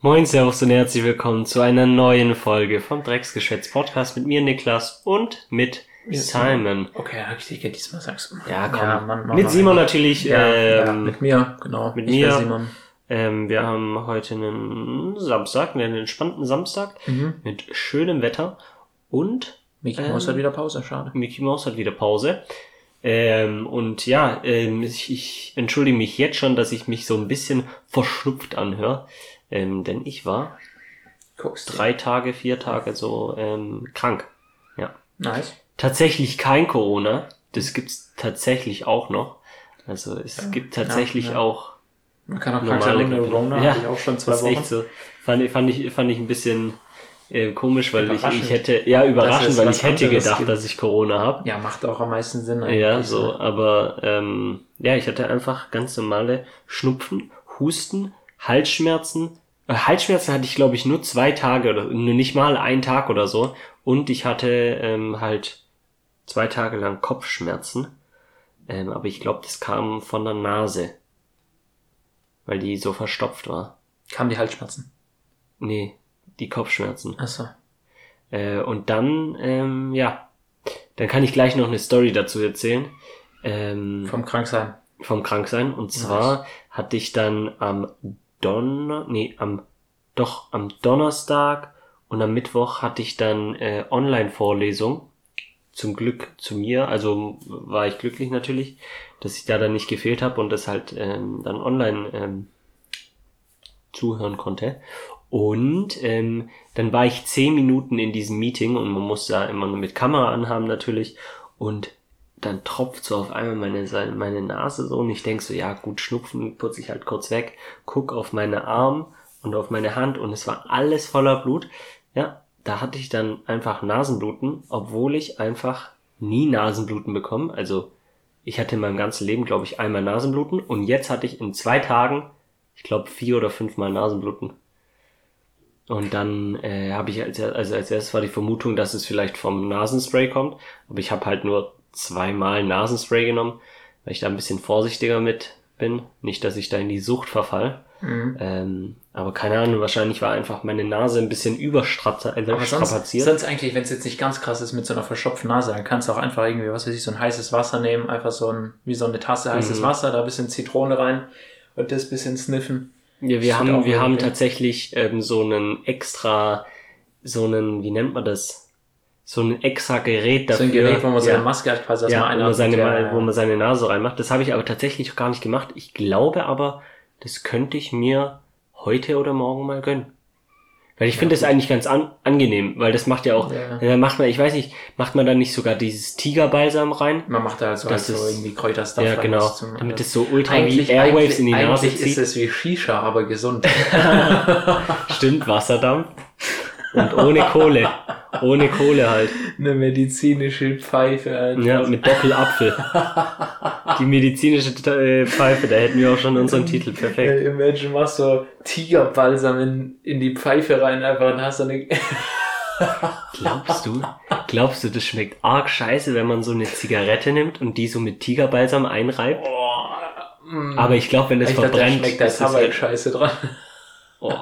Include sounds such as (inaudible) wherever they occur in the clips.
Moin, Servus und herzlich willkommen zu einer neuen Folge vom Drecksgeschwätz Podcast mit mir, Niklas, und mit Simon. Okay, ich geht diesmal sagst du. Ja, komm. Mann, Mann, mit Mann. Simon natürlich. Ja, ja, ähm, mit mir, genau. mit Ich mir. Simon. ähm, wir haben heute einen Samstag, einen entspannten Samstag Mhm. mit schönem Wetter und Mickey Ähm, Mouse hat wieder Pause, schade. Mickey Mouse hat wieder Pause. Ähm, und ja, ähm, ich, ich entschuldige mich jetzt schon, dass ich mich so ein bisschen verschnupft anhöre. Ähm, denn ich war Guckst drei Tage, vier Tage so ähm, krank. Ja. Nice. Tatsächlich kein Corona. Das gibt's tatsächlich auch noch. Also es gibt tatsächlich ja. auch Man kann auch krank sein. Corona, Ja, ich auch schon zwei Wochen. echt so. Fand, ich- fand, ich, fand ich ein bisschen äh, komisch, weil ich, ich hätte, ja, überraschend, weil ich hätte gedacht, gibt. dass ich Corona habe. Ja, macht auch am meisten Sinn. Ja, eigentlich, so, ne? aber ähm, ja, ich hatte einfach ganz normale Schnupfen, Husten, Halsschmerzen. Äh, Halsschmerzen hatte ich, glaube ich, nur zwei Tage oder nur nicht mal einen Tag oder so. Und ich hatte ähm, halt zwei Tage lang Kopfschmerzen. Ähm, aber ich glaube, das kam von der Nase. Weil die so verstopft war. Kamen die Halsschmerzen. Nee, die Kopfschmerzen. Achso. Äh, und dann, ähm, ja, dann kann ich gleich noch eine Story dazu erzählen. Ähm, Vom Kranksein. vom Kranksein. Und zwar hatte ich dann am Donner, nee, am, doch, am Donnerstag und am Mittwoch hatte ich dann äh, Online-Vorlesung. Zum Glück zu mir, also war ich glücklich natürlich, dass ich da dann nicht gefehlt habe und das halt ähm, dann online ähm, zuhören konnte. Und ähm, dann war ich zehn Minuten in diesem Meeting und man muss da immer nur mit Kamera anhaben natürlich. Und dann tropft so auf einmal meine, meine Nase so und ich denk so, ja gut, Schnupfen putze ich halt kurz weg, guck auf meine Arm und auf meine Hand und es war alles voller Blut. Ja, da hatte ich dann einfach Nasenbluten, obwohl ich einfach nie Nasenbluten bekommen. Also ich hatte in meinem ganzen Leben, glaube ich, einmal Nasenbluten und jetzt hatte ich in zwei Tagen, ich glaube, vier oder fünfmal Nasenbluten. Und dann äh, habe ich als, also als erstes war die Vermutung, dass es vielleicht vom Nasenspray kommt, aber ich habe halt nur zweimal Nasenspray genommen, weil ich da ein bisschen vorsichtiger mit bin. Nicht, dass ich da in die Sucht verfall. Mhm. Ähm, aber keine Ahnung, wahrscheinlich war einfach meine Nase ein bisschen überstrapaziert. Äh, Aber sonst, sonst eigentlich, wenn es jetzt nicht ganz krass ist mit so einer verstopften Nase, dann kannst du auch einfach irgendwie, was weiß ich, so ein heißes Wasser nehmen, einfach so ein, wie so eine Tasse heißes Mhm. Wasser, da ein bisschen Zitrone rein und das bisschen sniffen. Ja, wir haben, wir haben tatsächlich ähm, so einen extra, so einen, wie nennt man das? So ein extra Gerät dafür. So ein Gerät, wo man seine ja, Maske hat, quasi ja, erstmal wo, man seine, ja, wo man seine Nase reinmacht. Das habe ich aber tatsächlich noch gar nicht gemacht. Ich glaube aber, das könnte ich mir heute oder morgen mal gönnen. Weil ich Ja, finde das eigentlich ganz an, angenehm, weil das macht ja auch, Ja. äh, macht man, ich weiß nicht, macht man da nicht sogar dieses Tigerbalsam rein? Man macht da halt so, halt so ist- irgendwie Kräuterstuff Ja, rein, genau. zum- Damit es so ultra wie Airwaves in die Nase eigentlich ist zieht. es wie Shisha, aber gesund. (laughs) (laughs) Stimmt, Wasserdampf. Und ohne Kohle. Ohne Kohle halt. Eine medizinische Pfeife. Alter. Ja, mit Doppelapfel. Die medizinische äh, Pfeife, da hätten wir auch schon unseren Titel. Perfekt. Imagine, machst so Tigerbalsam in, in die Pfeife rein, einfach und hast so eine. (laughs) Glaubst du, glaubst du, das schmeckt arg scheiße, wenn man so eine Zigarette nimmt und die so mit Tigerbalsam einreibt? Mm. Aber ich glaube, wenn das ich dachte, da verbrennt, schmeckt ist Tabak halt, scheiße dran. oh,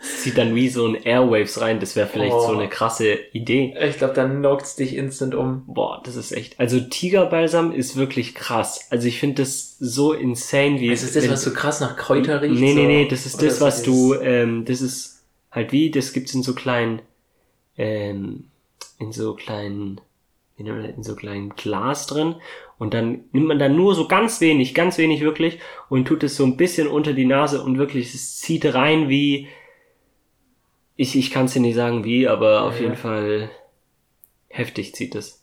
zieht dann wie so ein Airwaves rein. Das wäre vielleicht Oh. so eine krasse Idee. Ich glaube, dann knockt's dich instant um. Boah, das ist echt. Also Tigerbalsam ist wirklich krass. Also ich finde das so insane, wie Ist das das, was so krass nach Kräuter riecht? Nee, nee, nee, das ist das, was dieses- du, ähm, das ist halt wie, das gibt's in so kleinen, ähm, in so kleinen, in so kleinen Glas drin und dann nimmt man da nur so ganz wenig, ganz wenig wirklich und tut es so ein bisschen unter die Nase und wirklich, es zieht rein wie, ich, ich kann es dir nicht sagen wie, aber auf Ja, jeden. Fall heftig zieht es.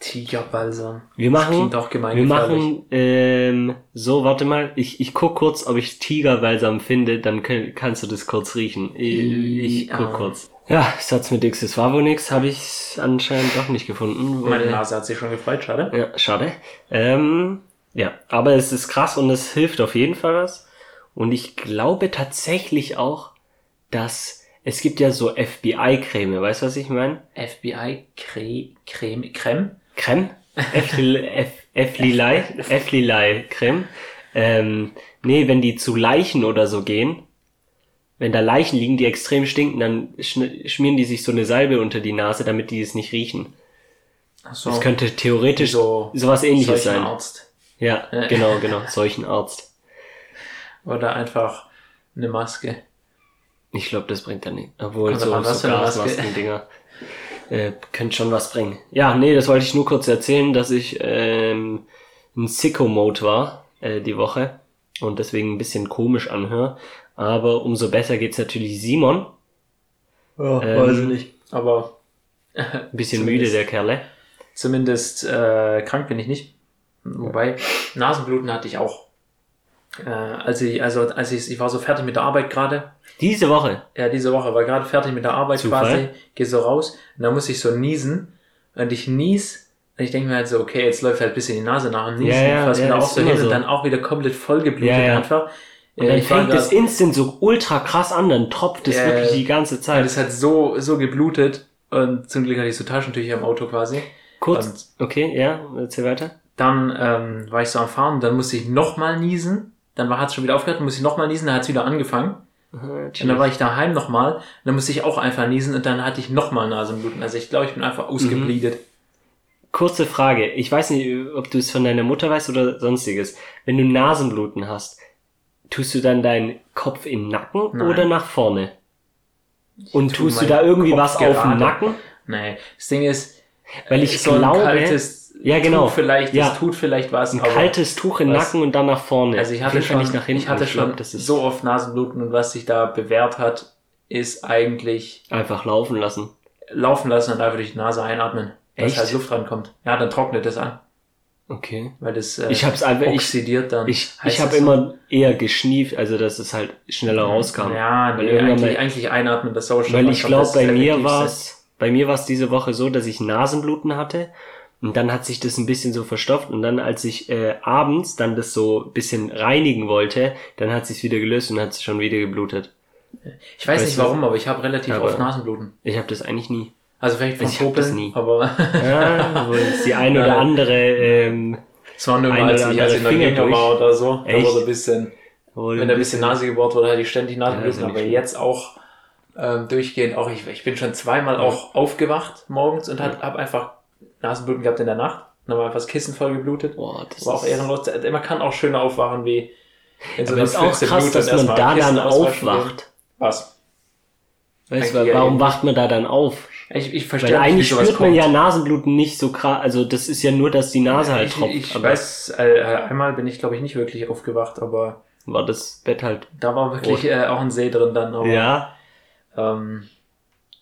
Tigerbalsam. Wir Das machen, klingt auch wir machen, ähm, so, warte mal, ich, ich guck kurz, ob ich Tigerbalsam finde, dann könnt, kannst du das kurz riechen. Ich, ich guck Ja. kurz. Ja, Satz mit X, es war wohl nix, habe ich anscheinend doch nicht gefunden. Meine Nase hat sich schon gefreut, schade. Ja, schade. Ähm, ja, aber es ist krass und es hilft auf jeden Fall was. Und ich glaube tatsächlich auch, dass es gibt ja so FBI-Creme, weißt du, was ich meine? FBI Cre Creme Creme. Creme? F-Lilei? (laughs) F-Lilei Creme. Ähm, nee, wenn die zu Leichen oder so gehen, wenn da Leichen liegen, die extrem stinken, dann schmieren die sich so eine Salbe unter die Nase, damit die es nicht riechen. Ach so, Das könnte theoretisch so sowas ähnliches sein. Arzt. Ja, genau, genau, solchen Arzt. Oder einfach eine Maske. Ich glaube, das bringt dann nicht. Obwohl Kommt so, an, so. Gasmasken-Dinger äh, könnte schon was bringen. Ja, nee, das wollte ich nur kurz erzählen, dass ich ähm, in Sicko-Mode war äh, die Woche und deswegen ein bisschen komisch anhöre. Aber umso besser geht's natürlich Simon. Ja, Ähm, nicht. Aber Ein bisschen müde, der Kerle. zumindest äh, krank bin ich nicht. Wobei, Nasenbluten hatte ich auch. Äh, als ich, also als ich, ich war so fertig mit der Arbeit gerade. Diese Woche. Ja, diese Woche war gerade fertig mit der Arbeit Zufall? quasi, geh so raus und dann muss ich so niesen und ich nies und ich denke mir halt so, okay, jetzt läuft halt ein bisschen die Nase nach und niesen, Ja, ja, fass ja, ist auch so hin so. und dann auch wieder komplett vollgeblutet Ja, ja. einfach. Und Äh, dann war fängt grad- instant so ultra krass an, dann tropft es wirklich die ganze Ja, Zeit. das hat so, so geblutet und zum Glück hatte ich so Taschentücher im Auto quasi. Kurz, okay, ja, erzähl weiter. Dann ähm, war ich so am Fahren, dann musste ich nochmal niesen. Dann hat es schon wieder aufgehört, dann musste ich nochmal niesen, dann hat es wieder angefangen. Und dann war ich daheim nochmal, dann musste ich auch einfach niesen und dann hatte ich nochmal Nasenbluten. Also ich glaube, ich bin einfach Mhm. ausgebleedet. Kurze Frage. Ich weiß nicht, ob du es von deiner Mutter weißt oder sonstiges. Wenn du Nasenbluten hast, tust du dann deinen Kopf in den Nacken Nein. oder nach vorne? Und tu tust du da irgendwie Kopf was auf dem gerade. Nacken? Nee, das Ding ist, Weil ich glaube, kaltes Ja, genau. Tuch vielleicht, Ja. das tut vielleicht was, ein kaltes Tuch im Nacken und dann nach vorne. also ich hatte schon, nicht nach hinten. ich hatte glaub, schon ist so oft Nasenbluten und was sich da bewährt hat, ist eigentlich einfach laufen lassen. laufen lassen und einfach durch die Nase einatmen, dass Echt? halt Luft rankommt. Ja, dann trocknet es an, Okay. weil das äh, Ich hab's einfach, ich, oxidiert dann. ich, heißt ich habe das so? immer eher geschnieft, also dass es halt schneller rauskam. Ja, Weil nee, irgendwann eigentlich, mal- eigentlich einatmen, das Sauerstoff Weil ich glaube, bei mir war's, bei mir war's diese Woche so, dass ich Nasenbluten hatte und dann hat sich das ein bisschen so verstopft und dann, als ich äh, abends dann das so ein bisschen reinigen wollte, dann hat sich's wieder gelöst und hat es schon wieder geblutet. Ich weiß Weißt nicht warum, aber ich habe relativ oft Nasenbluten. Ich habe das eigentlich nie. Also vielleicht vom Ich hab das Popeln, nie. aber Ja, wohl ist die eine (laughs) oder Ja. andere, ähm, es war nur Ein mal, als oder ich, als ich noch jünger war oder so. Da Echt? war so ein bisschen, wohl wenn da ein bisschen Nase gebohrt wurde, hatte ich ständig Ja, Nasenbluten, ja aber schlimm. jetzt auch ähm, durchgehend auch. Ich, ich bin schon zweimal auch aufgewacht morgens und hat, hab einfach Nasenbluten gehabt in der Nacht. Dann war einfach das Kissen voll geblutet. Boah, das War auch ehrenlos. Man kann auch schöner aufwachen wie in aber es ist auch krass, dass man da dann aufwacht. Was? Weißt du, warum wacht man da dann auf? Ich, ich Weil verstehe eigentlich nicht, spürt man kommt. ja Nasenbluten nicht so krass, also das ist ja nur, dass die Nase halt ich, tropft. ich aber weiß, äh, einmal bin ich glaube ich nicht wirklich aufgewacht, aber war das Bett halt. da war wirklich äh, auch ein See drin dann. Aber, Ja, Ähm,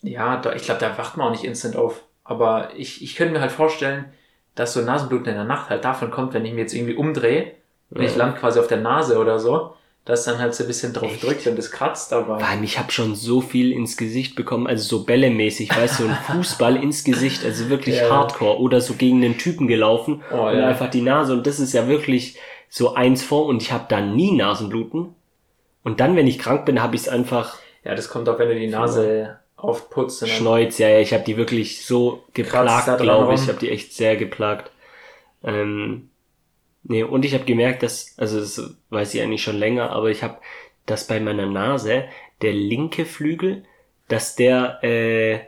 ja, da, ich glaube, da wacht man auch nicht instant auf. Aber ich, ich könnte mir halt vorstellen, dass so Nasenbluten in der Nacht halt davon kommt, wenn ich mir jetzt irgendwie umdrehe und ich Ja. land quasi auf der Nase oder so, dass dann halt so ein bisschen drauf Echt? drückt und das kratzt, aber Vor allem, ich habe schon so viel ins Gesicht bekommen, also so bällemäßig, weißt du, so ein (laughs) Fußball ins Gesicht, also wirklich Ja. hardcore oder so gegen einen Typen gelaufen Oh, und ja. einfach die Nase und das ist ja wirklich so eins vor und ich habe da nie Nasenbluten und dann, wenn ich krank bin, habe ich es einfach ja, das kommt auch, wenn du die Nase dann- Schneuz, ja, ja, ich habe die wirklich so geplagt, glaube ich. Ich habe die echt sehr geplagt. Ähm, nee, und ich habe gemerkt, dass, also das weiß ich eigentlich schon länger, aber ich habe, dass bei meiner Nase der linke Flügel, dass der, äh,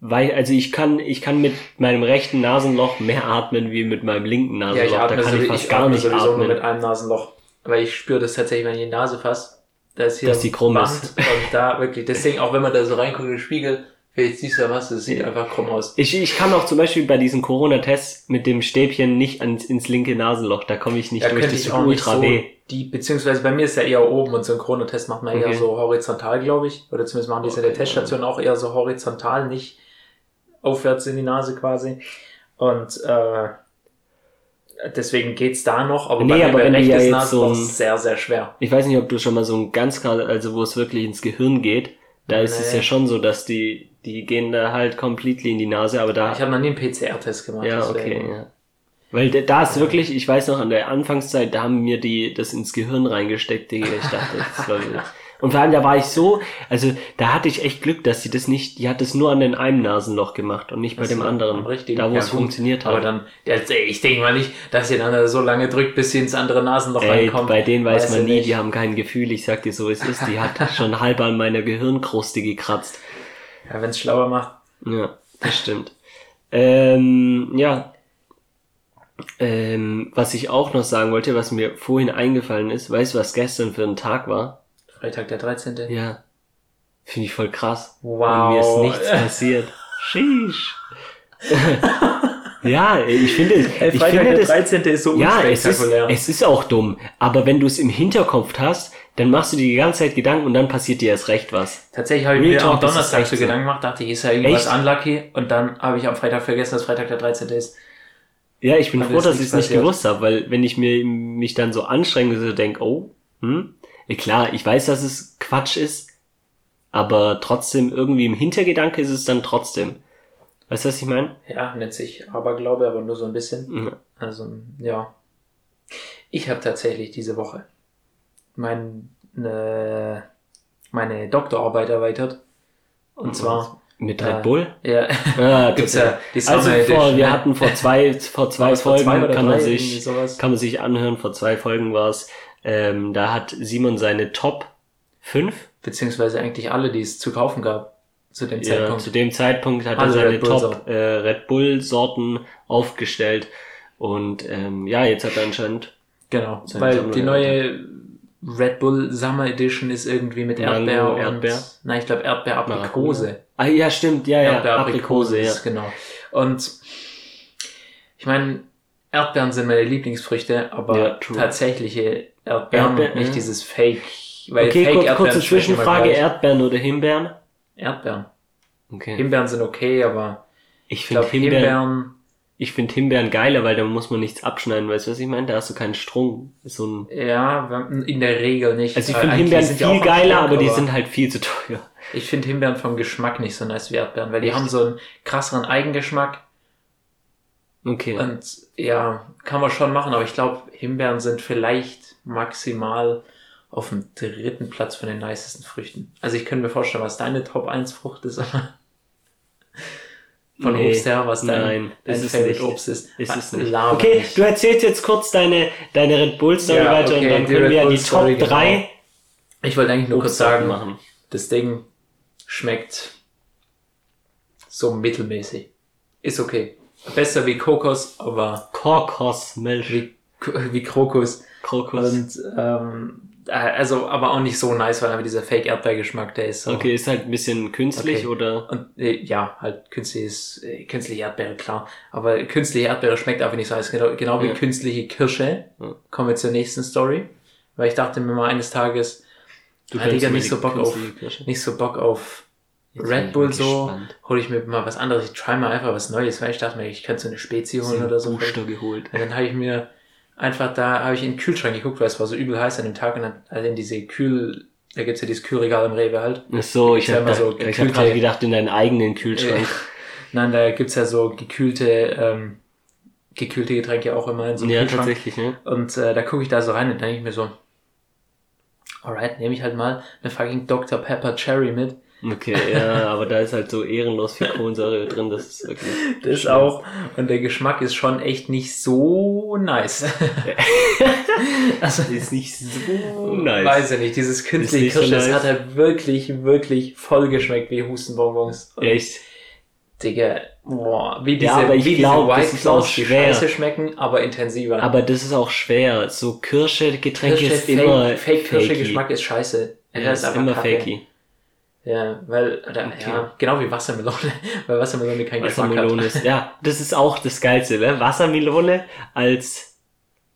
weil, also ich kann, ich kann mit meinem rechten Nasenloch mehr atmen wie mit meinem linken Ja, Nasenloch. ich atme, da kann so, ich ich fast gar atme nicht sowieso nur atmen. mit einem Nasenloch. Weil ich spüre das tatsächlich, wenn ich in die Nase fasse. Da ist hier Dass die krumm Wand ist. Und da wirklich, deswegen auch wenn man da so reinguckt in den Spiegel, vielleicht siehst du ja was, das sieht einfach krumm aus. Ich, ich kann auch zum Beispiel bei diesen Corona-Tests mit dem Stäbchen nicht ans, ins linke Nasenloch, da komme ich nicht Da durch, das tut ultra so, weh. die, beziehungsweise bei mir ist ja eher oben und so ein Chronotest macht man eher Okay. so horizontal, glaube ich. Oder zumindest machen die es in der Okay. Teststation auch eher so horizontal, nicht aufwärts in die Nase quasi. Und äh, deswegen geht's da noch, aber Nee, bei aber wäre wenn ja Nasenloch so ein- sehr, sehr schwer. Ich weiß nicht, ob du schon mal so ein ganz klar, also wo es wirklich ins Gehirn geht, da ist es Nee. ja schon so, dass die, die gehen da halt completely in die Nase, aber da, Ich habe noch nie einen PCR-Test gemacht. ja, okay, deswegen. ja. Weil da- ist wirklich, ich weiß noch, an der Anfangszeit, da haben mir die das ins Gehirn reingesteckt, Digga, ich dachte, das soll, Und vor allem, da war ich so, also da hatte ich echt Glück, dass sie das nicht, die hat das nur an den einen Nasenloch gemacht und nicht bei Das dem ist anderen. richtig. Da, wo Ja, es gut. funktioniert hat. Aber dann, ich denke mal nicht, dass ihr dann so lange drückt, bis sie ins andere Nasenloch Ey, reinkommt. bei denen weiß, Weiß man nie, nicht. die haben kein Gefühl, ich sag dir so, es ist, die hat (laughs) schon halb an meiner Gehirnkruste gekratzt. Ja, wenn es schlauer macht. Ja, das stimmt. Ähm, ja. Ähm, was ich auch noch sagen wollte, was mir vorhin eingefallen ist, weißt du, was gestern für ein Tag war? Freitag der 13. Ja. Finde ich voll krass. Wow. Und mir ist nichts (laughs) passiert. Sheesh. ja, ich finde, Ey, ich Freitag finde der das, 13. ist so ja, es ist, es ist auch dumm. Aber wenn du es im Hinterkopf hast, dann machst du dir die ganze Zeit Gedanken und dann passiert dir erst recht was. Tatsächlich habe ich Real mir Talk, am das ist Donnerstag so. Gedanken gemacht, dachte ich, ist ja irgendwas Echt? unlucky und dann habe ich am Freitag vergessen, dass Freitag der 13. ist. Ja, ich bin froh, dass ich es nicht gewusst habe, weil wenn ich mir mich dann so anstrenge, so denke, oh, hm, klar, ich weiß, dass es Quatsch ist, aber trotzdem irgendwie im Hintergedanke ist es dann trotzdem. Weißt du, was ich meine? Ja, nennt sich Aberglaube, aber nur so ein bisschen. Ja. Also, ja. Ich habe tatsächlich diese Woche mein, ne, meine Doktorarbeit erweitert. Und zwar, Mit Äh, Red Bull? ja, Ah, (laughs) gibt's ja die Also vor, wir ne? hatten vor zwei, vor zwei es vor Folgen, zwei kann man sich, kann man sich anhören, vor zwei Folgen war es, ähm, da hat Simon seine Top 5 beziehungsweise eigentlich alle, die es zu kaufen gab, zu dem Ja, Zeitpunkt. zu dem Zeitpunkt hat er Alle seine Red Top äh, Red Bull Sorten aufgestellt und ähm, ja, jetzt hat er anscheinend Genau, weil Sammlung die neue Red Bull Summer Edition ist irgendwie mit Mango, Erdbeer und, Erdbeer. nein, ich glaube Erdbeer Aprikose. Ah ja, stimmt, ja, ja, Erdbeer Aprikose, ja. ist, genau. Und ich meine, Erdbeeren sind meine Lieblingsfrüchte, aber Ja, tatsächliche Erdbeeren, Erdbeer, nicht ja. dieses Fake, weil Okay, Fake kur Erdbeeren kurze Zwischenfrage. Erdbeeren oder Himbeeren? Erdbeeren. Okay. Himbeeren sind okay, aber Ich ich finde Himbeeren, Himbeeren, ich finde Himbeeren geiler, weil da muss man nichts abschneiden, weißt du, was ich meine? Da hast du keinen Strung. So ein, ja, in der Regel nicht. also ich finde Himbeeren viel geiler, Stock, aber die sind halt viel zu teuer. Ich finde Himbeeren vom Geschmack nicht so nice wie Erdbeeren, weil die Echt? haben so einen krasseren Eigengeschmack Okay. und ja, kann man schon machen, aber ich glaube, Himbeeren sind vielleicht maximal auf dem dritten Platz von den nicesten Früchten. Also ich könnte mir vorstellen, was deine Top 1 Frucht ist, aber von Nee, Obst her, was dein, nein, dein ist Favorite nicht. Obst ist. Ist es nicht. laber Okay, nicht. du erzählst jetzt kurz deine, deine Red Bull Story Ja, weiter okay, und dann können Red wir Bull die Story, Top 3 Ich wollte eigentlich nur kurz Obstsorten sagen, machen. das Ding schmeckt so mittelmäßig. Ist okay. Besser wie Kokos, aber Kokosmilch. wie, wie Krokus. Krokus. Und ähm, äh, also, aber auch nicht so nice, weil einfach dieser Fake-Erdbeergeschmack, der ist so. Okay, ist halt ein bisschen künstlich Okay. oder? Und äh, ja, halt künstliches, äh, künstliche Erdbeere, klar. Aber künstliche Erdbeere schmeckt einfach nicht so nice. Genau, genau wie Ja. künstliche Kirsche. Ja. Kommen wir zur nächsten Story. Weil ich dachte mir mal eines Tages, Du kennst Digga, immer nicht so Bock auf- Kirsche. nicht so Bock auf Jetzt Red ich Bull so, hole ich mir mal was anderes. Ich try mal einfach was Neues, weil ich dachte mir, ich könnte so eine Spezi holen oder so. Booster geholt. Und dann habe ich mir einfach da, habe ich in den Kühlschrank geguckt, weil es war so übel heiß an dem Tag und dann also in diese Kühl, da gibt's ja dieses Kühlregal im Rewe halt. Ach so, ich habe immer so ich hab gerade gedacht in deinen eigenen Kühlschrank. Nein, da gibt's ja so gekühlte, ähm, gekühlte Getränke auch immer in so einem Ja, Kühlschrank. tatsächlich, ne? Und äh, da gucke ich da so rein und denke ich mir so, alright, nehme ich halt mal eine fucking Dr. Pepper Cherry mit. Okay, ja, aber da ist halt so ehrenlos viel Kohlensäure drin, das ist wirklich. (laughs) Das auch. Und der Geschmack ist schon echt nicht so nice. (laughs) also, Ist nicht so nice. weiß ich nicht, dieses künstliche Ist nicht so Kirsche, das nice. hat halt wirklich, wirklich voll geschmeckt wie Hustenbonbons. Und, Echt? Digga, boah, wie diese, Ja, aber ich wie glaub, diese White ist Claws, die scheiße schmecken, aber intensiver. Aber das ist auch schwer. So Kirsche-Getränke Kirsche, ist immer Fake, Fake fakey. Kirsche-Geschmack ist scheiße. Ja, Der ist immer fakey. Ja, weil, oder, Okay. ja, genau wie Wassermelone, (laughs) weil Wassermelone keinen Wassermelone Geschmack ist, ja, das ist auch das Geilste, ne? Wassermelone als,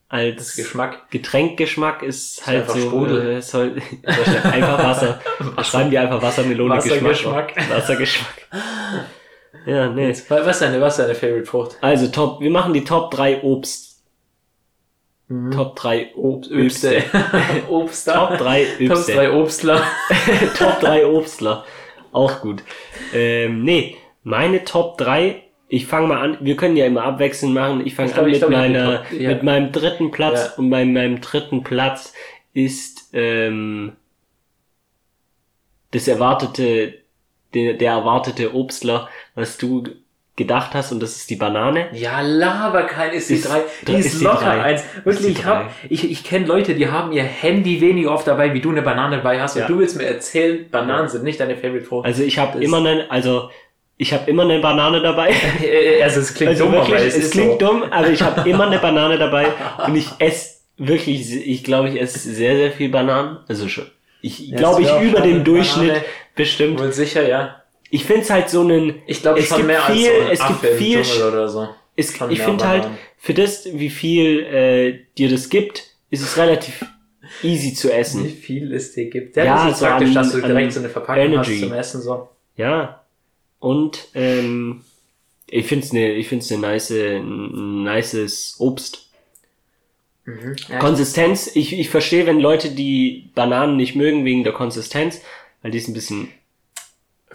hat. als Das Geschmack. Getränkgeschmack ist halt einfach so, Sprudel. äh, soll, (laughs) einfach Wasser. (laughs) Schreiben die einfach Wassermelone Geschmack. Wassergeschmack. Wassergeschmack. Ja, nee. Was ist deine, was ist deine Favorite Frucht? Also Top, wir machen die Top 3 Obst. Mhm. Top 3 Obst. (laughs) Obster. Top 3 Top Obste. 3 Obstler. (laughs) Top 3 Obstler. Auch gut. Ähm, nee, meine Top 3, ich fange mal an, wir können ja immer abwechselnd machen. Ich fange glaub, an mit, glaub, meiner, Top- ja. mit meinem dritten Platz Ja. und bei meinem dritten Platz ist ähm, das erwartete, der, der erwartete Obstler, was du gedacht hast und das ist die Banane. Ja, laber kein ist die Ist- drei. Die ist, ist die locker drei. eins. Wirklich, die ich hab, ich, ich kenne Leute, die haben ihr Handy weniger oft dabei, wie du eine Banane dabei hast. Ja. Und du willst mir erzählen, Bananen Ja. sind nicht deine Favorite Frucht. Also ich habe immer eine, also ich habe immer eine Banane dabei. (laughs) also es klingt Also dumm, wirklich, aber es, es, klingt so. dumm, aber ich habe immer eine Banane dabei (laughs) und ich esse wirklich, ich glaube, ich esse sehr, sehr viel Bananen. Also schon, ich glaube, ich über dem Durchschnitt Banane. bestimmt. Wohl sicher, ja. Ich find's halt so einen, Ich glaube Es gibt mehr viel- als so es gibt viel so. es, ich finde halt, für das, wie viel äh, dir das gibt, ist es relativ easy zu Wie essen. viel es dir gibt. Ja, Ja, das ist so praktisch, an- dass du direkt so eine Verpackung Energy. hast zum Essen. So. Ja. Und ähm, ich find's ne, ich find's ne nice, ein nices Obst. Mhm. Ja, Konsistenz, ich, ich verstehe, wenn Leute die Bananen nicht mögen wegen der Konsistenz, weil die ist ein bisschen,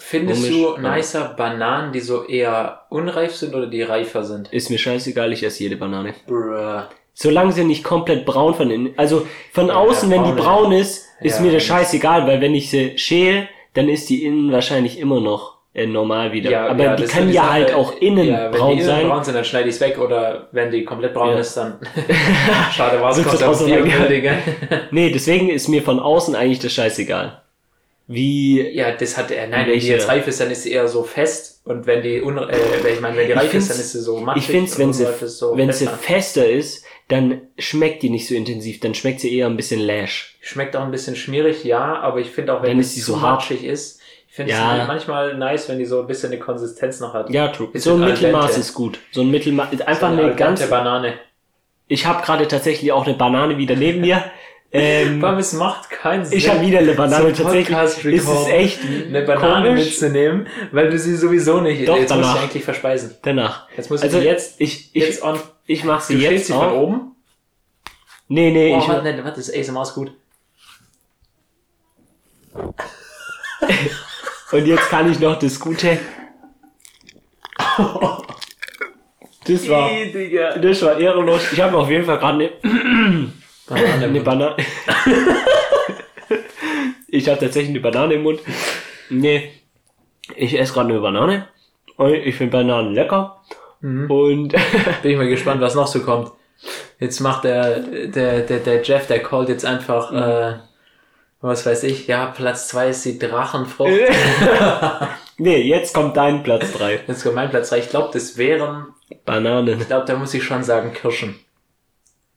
Findest Komisch, du ja. nicer Bananen, die so eher unreif sind oder die reifer sind? ist mir scheißegal, ich esse jede Banane. Bruh. Solange sie nicht komplett braun von innen, also von Ja, außen, wenn die braun, ist, ist Ja, mir das das- scheißegal, weil wenn ich sie schäle, dann ist die innen wahrscheinlich immer noch äh, normal wieder. Aber die das ist kann die ja halt auch innen ja, wenn braun die innen sein. braun sind, dann schneide ich es weg oder wenn die komplett braun Ja. ist, dann (laughs) schade war es, kostet Digga. Nee, deswegen ist mir von außen eigentlich das scheißegal. Wie, Ja, das hat er. Nein, wenn die jetzt reif ist, dann ist sie eher so fest und wenn die un, äh, wenn ich meine, wenn die reif ist, dann ist sie so matschig. ich find's, und wenn sie, so wenn sie fester. fester ist, dann schmeckt die nicht so intensiv, dann schmeckt sie eher ein bisschen lash. Schmeckt auch ein bisschen schmierig, ja, aber ich finde auch, wenn Dann es ist sie so hart. matschig ist, ich finde Ja. es manchmal nice, wenn die so ein bisschen eine Konsistenz noch hat. Ja, true. So ein Mittelmaß ist gut. So ein Mittelmaß, einfach So eine al ganz, dente Banane. ich habe gerade tatsächlich auch eine Banane wieder neben mir. (laughs) Ähm, es macht keinen Sinn. ich habe wieder eine Banane tatsächlich. Ist es echt eine Banane komisch. mitzunehmen, weil du sie sowieso nicht. Doch, jetzt musst du eigentlich verspeisen. Danach. Jetzt musst du Also jetzt, ich, ich, jetzt on. ich mach sie jetzt sie von oben. Nee, nee, Oh, ich, warte, warte, das ASMR ist gut. (laughs) und jetzt kann ich noch das Gute. (laughs) Das war, das war ehrenlos. Ich habe auf jeden Fall gerade eine (clears throat) Banane. Eine Banane. (laughs) ich habe tatsächlich eine Banane im Mund. Nee, ich esse gerade eine Banane. Und ich finde Bananen lecker. Mhm. Und (laughs) Bin ich mal gespannt, was noch so kommt. Jetzt macht der, der, der, der Jeff, der callt jetzt einfach, äh, was weiß ich, ja, Platz zwei ist die Drachenfrucht. (laughs) nee, jetzt kommt dein Platz 3. Jetzt kommt mein Platz drei. Ich glaube, das wären, Bananen. ich glaube, da muss ich schon sagen, Kirschen.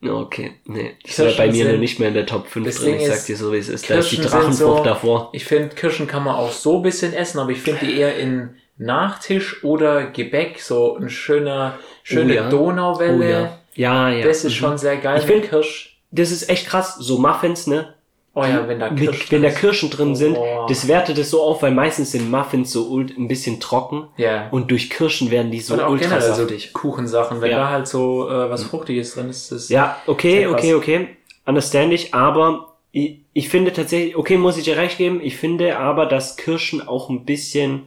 Okay, nee. Das Kirschen wäre bei mir sind- noch nicht mehr in der Top 5 Das drin. Ich sag dir so, wie es ist. Da ist die Kirschen Drachenfrucht so- davor. Ich finde, Kirschen kann man auch so ein bisschen essen, aber ich finde die eher in Nachtisch oder Gebäck, so ein schöner, schöne Oh ja. Donauwelle. Oh ja. Ja, ja. Das ist Mhm. schon sehr geil. Ich find- mit Kirsch. Das ist echt krass. So Muffins, ne? Oh ja, wenn da Kirsch Mit, wenn da Kirschen drin sind, Oh. das wertet es so auf, weil meistens sind Muffins so ein bisschen trocken. Ja. Und durch Kirschen werden die so Oder ultra generell so. Kuchensachen, wenn Ja. da halt so äh, was Fruchtiges drin ist. ist Ja, okay, okay, okay. Understand ich, aber ich, ich finde tatsächlich, okay, muss ich dir recht geben, ich finde aber, dass Kirschen auch ein bisschen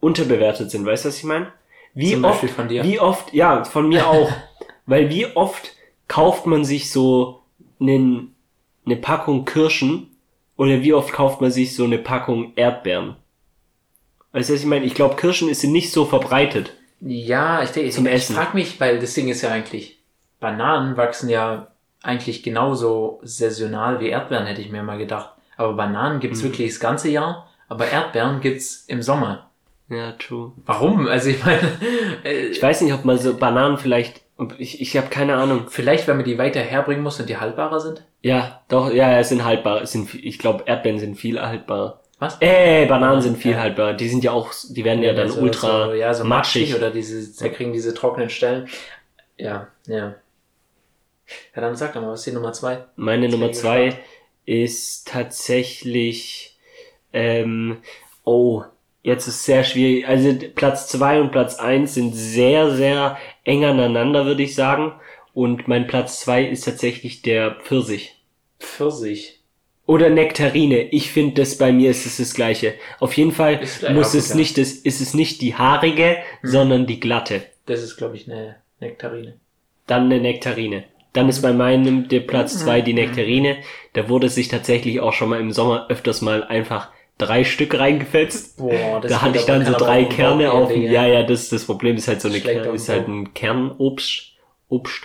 unterbewertet sind. Weißt du, was ich meine? Wie Zum oft, wie oft, ja, von mir auch. (laughs) Weil wie oft kauft man sich so einen, eine Packung Kirschen oder wie oft kauft man sich so eine Packung Erdbeeren? Weißt du, was ich meine? Ich glaube, Kirschen ist nicht so verbreitet. Ja, ich ich, ich frag mich, weil das Ding ist ja eigentlich, Bananen wachsen ja eigentlich genauso saisonal wie Erdbeeren, hätte ich mir mal gedacht. Aber Bananen gibt's Mhm. wirklich das ganze Jahr, aber Erdbeeren gibt's im Sommer. Ja, true. Warum? Also ich meine, (laughs) äh, Ich weiß nicht, ob man so Bananen vielleicht, ich, ich habe keine Ahnung. vielleicht, wenn man die weiter herbringen muss und die haltbarer sind? Ja, doch, ja, es sind haltbar. Es sind, ich glaube, Erdbeeren sind viel haltbar. Was? Äh, Bananen sind viel Ja. haltbar. Die sind ja auch, die werden ja dann so, ultra so, ja, so matschig matschig. oder diese, da kriegen diese trockenen Stellen. Ja, ja. Ja, dann sag doch mal, was ist die Nummer zwei? Meine Nummer ich zwei ist tatsächlich, ähm, oh, jetzt ist sehr schwierig. Also Platz zwei und Platz eins sind sehr, sehr eng aneinander, würde ich sagen. Und mein Platz zwei ist tatsächlich der Pfirsich. Pfirsich. Oder Nektarine. Ich finde, das bei mir ist es das gleiche. Auf jeden Fall muss es nicht das, ist es nicht die haarige, Hm. sondern die glatte. Das ist, glaube ich, eine Nektarine. Dann eine Nektarine. Dann ist bei meinem der Platz Mhm. zwei die Nektarine. Da wurde sich tatsächlich auch schon mal im Sommer öfters mal einfach drei Stück reingefetzt. Boah, das Da hatte ich dann so drei Kerne auf. gehen, Ja, ja, das, das Problem ist halt so eine Schlägt Kern, auf ist halt ein Kernobst, Obst.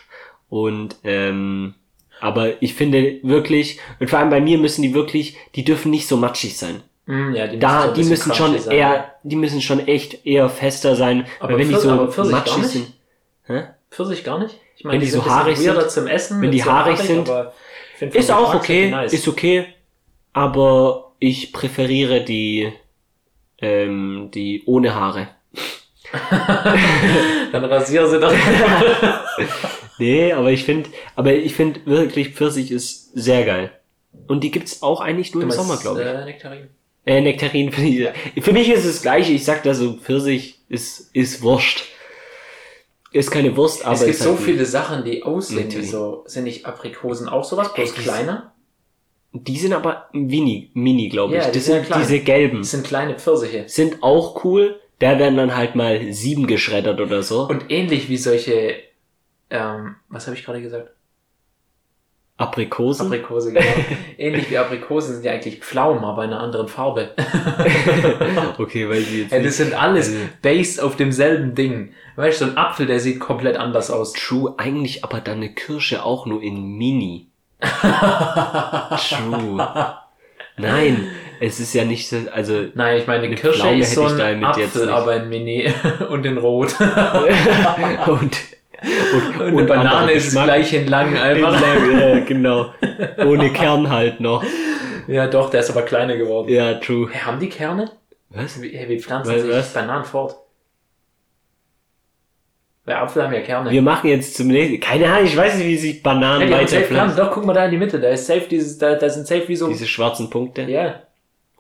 Und ähm, aber ich finde wirklich, und vor allem bei mir müssen die wirklich, die dürfen nicht so matschig sein. Mm, ja, die Da, ein die müssen schon sein, eher, ja. die müssen schon echt eher fester sein. Aber weil wenn die so Pfirsich matschig sind. Hä? Pfirsich gar nicht? Ich Wenn die sind so haarig sind- Essen. wenn die so haarig sind, Ist auch okay, die nice. ist okay, aber ich präferiere die, ähm, die ohne Haare. (laughs) Dann rasier sie doch. (laughs) Nee, aber ich finde, aber ich finde wirklich Pfirsich ist sehr geil. Und die gibt's auch eigentlich nur im Sommer, glaube ich. Äh, Nektarin. Äh, Nektarin finde ich. Für mich ist es das gleiche. Ich sag da so, Pfirsich ist, ist Wurst. Ist keine Wurst, aber es gibt so halt viele Sachen, die aussehen wie so. Sind nicht Aprikosen auch sowas? Bloß Echt? kleiner? Die sind aber mini, mini, glaube ich. Ja, die das sind ja sind klein. diese gelben. Das sind kleine Pfirsiche. Sind auch cool. Da werden dann halt mal sieben geschreddert oder so. Und ähnlich wie solche, ähm, was habe ich gerade gesagt? Aprikosen. Aprikose, genau. (laughs) ähnlich wie Aprikosen sind ja eigentlich Pflaumen, aber in einer anderen Farbe. (laughs) okay, weil die jetzt nicht- das sind alles Also- based auf demselben Ding. Weißt du, so ein Apfel, der sieht komplett anders aus. True, eigentlich aber dann eine Kirsche auch nur in Mini. True. Nein, es ist ja nicht so, also Nein, ich meine, Eine Kirsche Pflaume ist so hätte ich ein Apfel, aber in Mini (laughs) und in Rot. (laughs) und, und, Und eine Banane ist Geschmack. gleich in lang einfach. ja, genau. Ohne Kern halt noch. Ja, doch, der ist aber kleiner geworden. Ja, true. Hey, haben die Kerne? Was? Wie, hey, wie pflanzen Was- sich was? Bananen fort? Bei Apfel haben ja Kerne. Wir machen jetzt zum nächsten. Keine Ahnung, ich weiß nicht, wie sich ja, Bananen Kerne. weiterpflanzen. Doch, guck mal da in die Mitte. Da ist safe dieses, da, da sind safe wie so. Diese schwarzen Punkte. ja,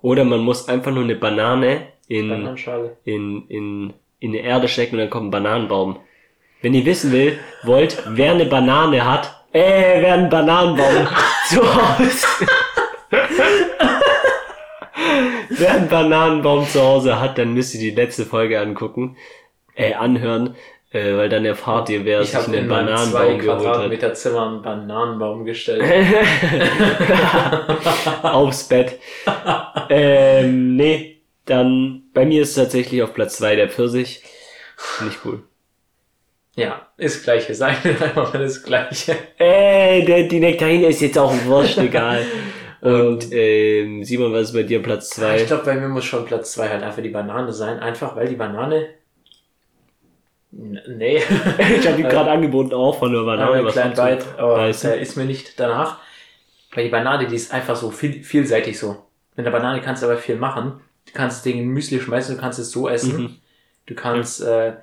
Oder man muss einfach nur eine Banane in, in, in, in die Erde stecken und dann kommt ein Bananenbaum. Wenn ihr wissen will, wollt, wer eine Banane hat, äh, wer einen Bananenbaum (laughs) zu Hause. (laughs) wer einen Bananenbaum zu Hause hat, dann müsst ihr die letzte Folge angucken, äh, anhören, äh, weil dann erfahrt ihr, wer Ich sich habe einen in Bananenbaum geholt hat. Quadratmeter Zimmer einen Bananenbaum gestellt. (laughs) Aufs Bett. ähm, nee, dann, bei mir ist es tatsächlich auf Platz zwei der Pfirsich. Nicht cool. ja, ist gleiche. Wir (laughs) einfach mal das gleiche. Äh, der, die Nektarine ist jetzt auch wurscht, egal. (laughs) Und ähm, Simon, was ist bei dir Platz zwei? Ich glaube, bei mir muss schon Platz zwei halt einfach die Banane sein. Einfach, weil die Banane. Nee. (laughs) ich habe die (laughs) gerade angeboten auch von der Banane, einen was kleinen. Bite, aber Nice. der ist mir nicht danach. Weil die Banane, die ist einfach so viel, vielseitig so. Mit der Banane kannst du aber viel machen. Du kannst das Ding in Müsli schmeißen, du kannst es so essen. Mhm. Du kannst, äh,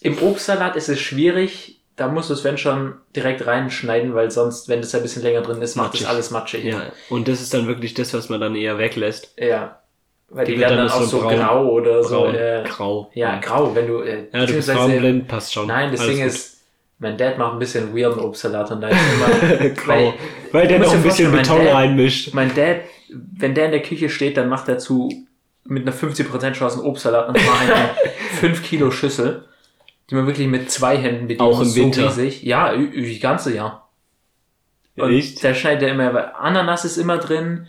im Obstsalat ist es schwierig, da musst du es, wenn schon, direkt reinschneiden, weil sonst, wenn das ein bisschen länger drin ist, macht das alles matschig. Ja, und das ist dann wirklich das, was man dann eher weglässt. Ja. Weil die, Die werden dann dann auch so braun- grau oder so. Braun, Äh, grau. ja, grau, wenn du, äh, Ja, du bist farbenblind, passt schon. Nein, das Alles Ding gut. ist, mein Dad macht ein bisschen weirden Obstsalat und da ist (laughs) immer, grau. Weil der Du noch ein bisschen Beton Dad- reinmischt. mein Dad, wenn der in der Küche steht, dann macht er zu, mit einer 50% Chance einen Obstsalat und zwar eine 5 (laughs) Kilo Schüssel, die man wirklich mit zwei Händen bedient. Auch im so Winter? riesig. Ja, das ganze Jahr. Und Echt? da schneidet er immer, weil Ananas ist immer drin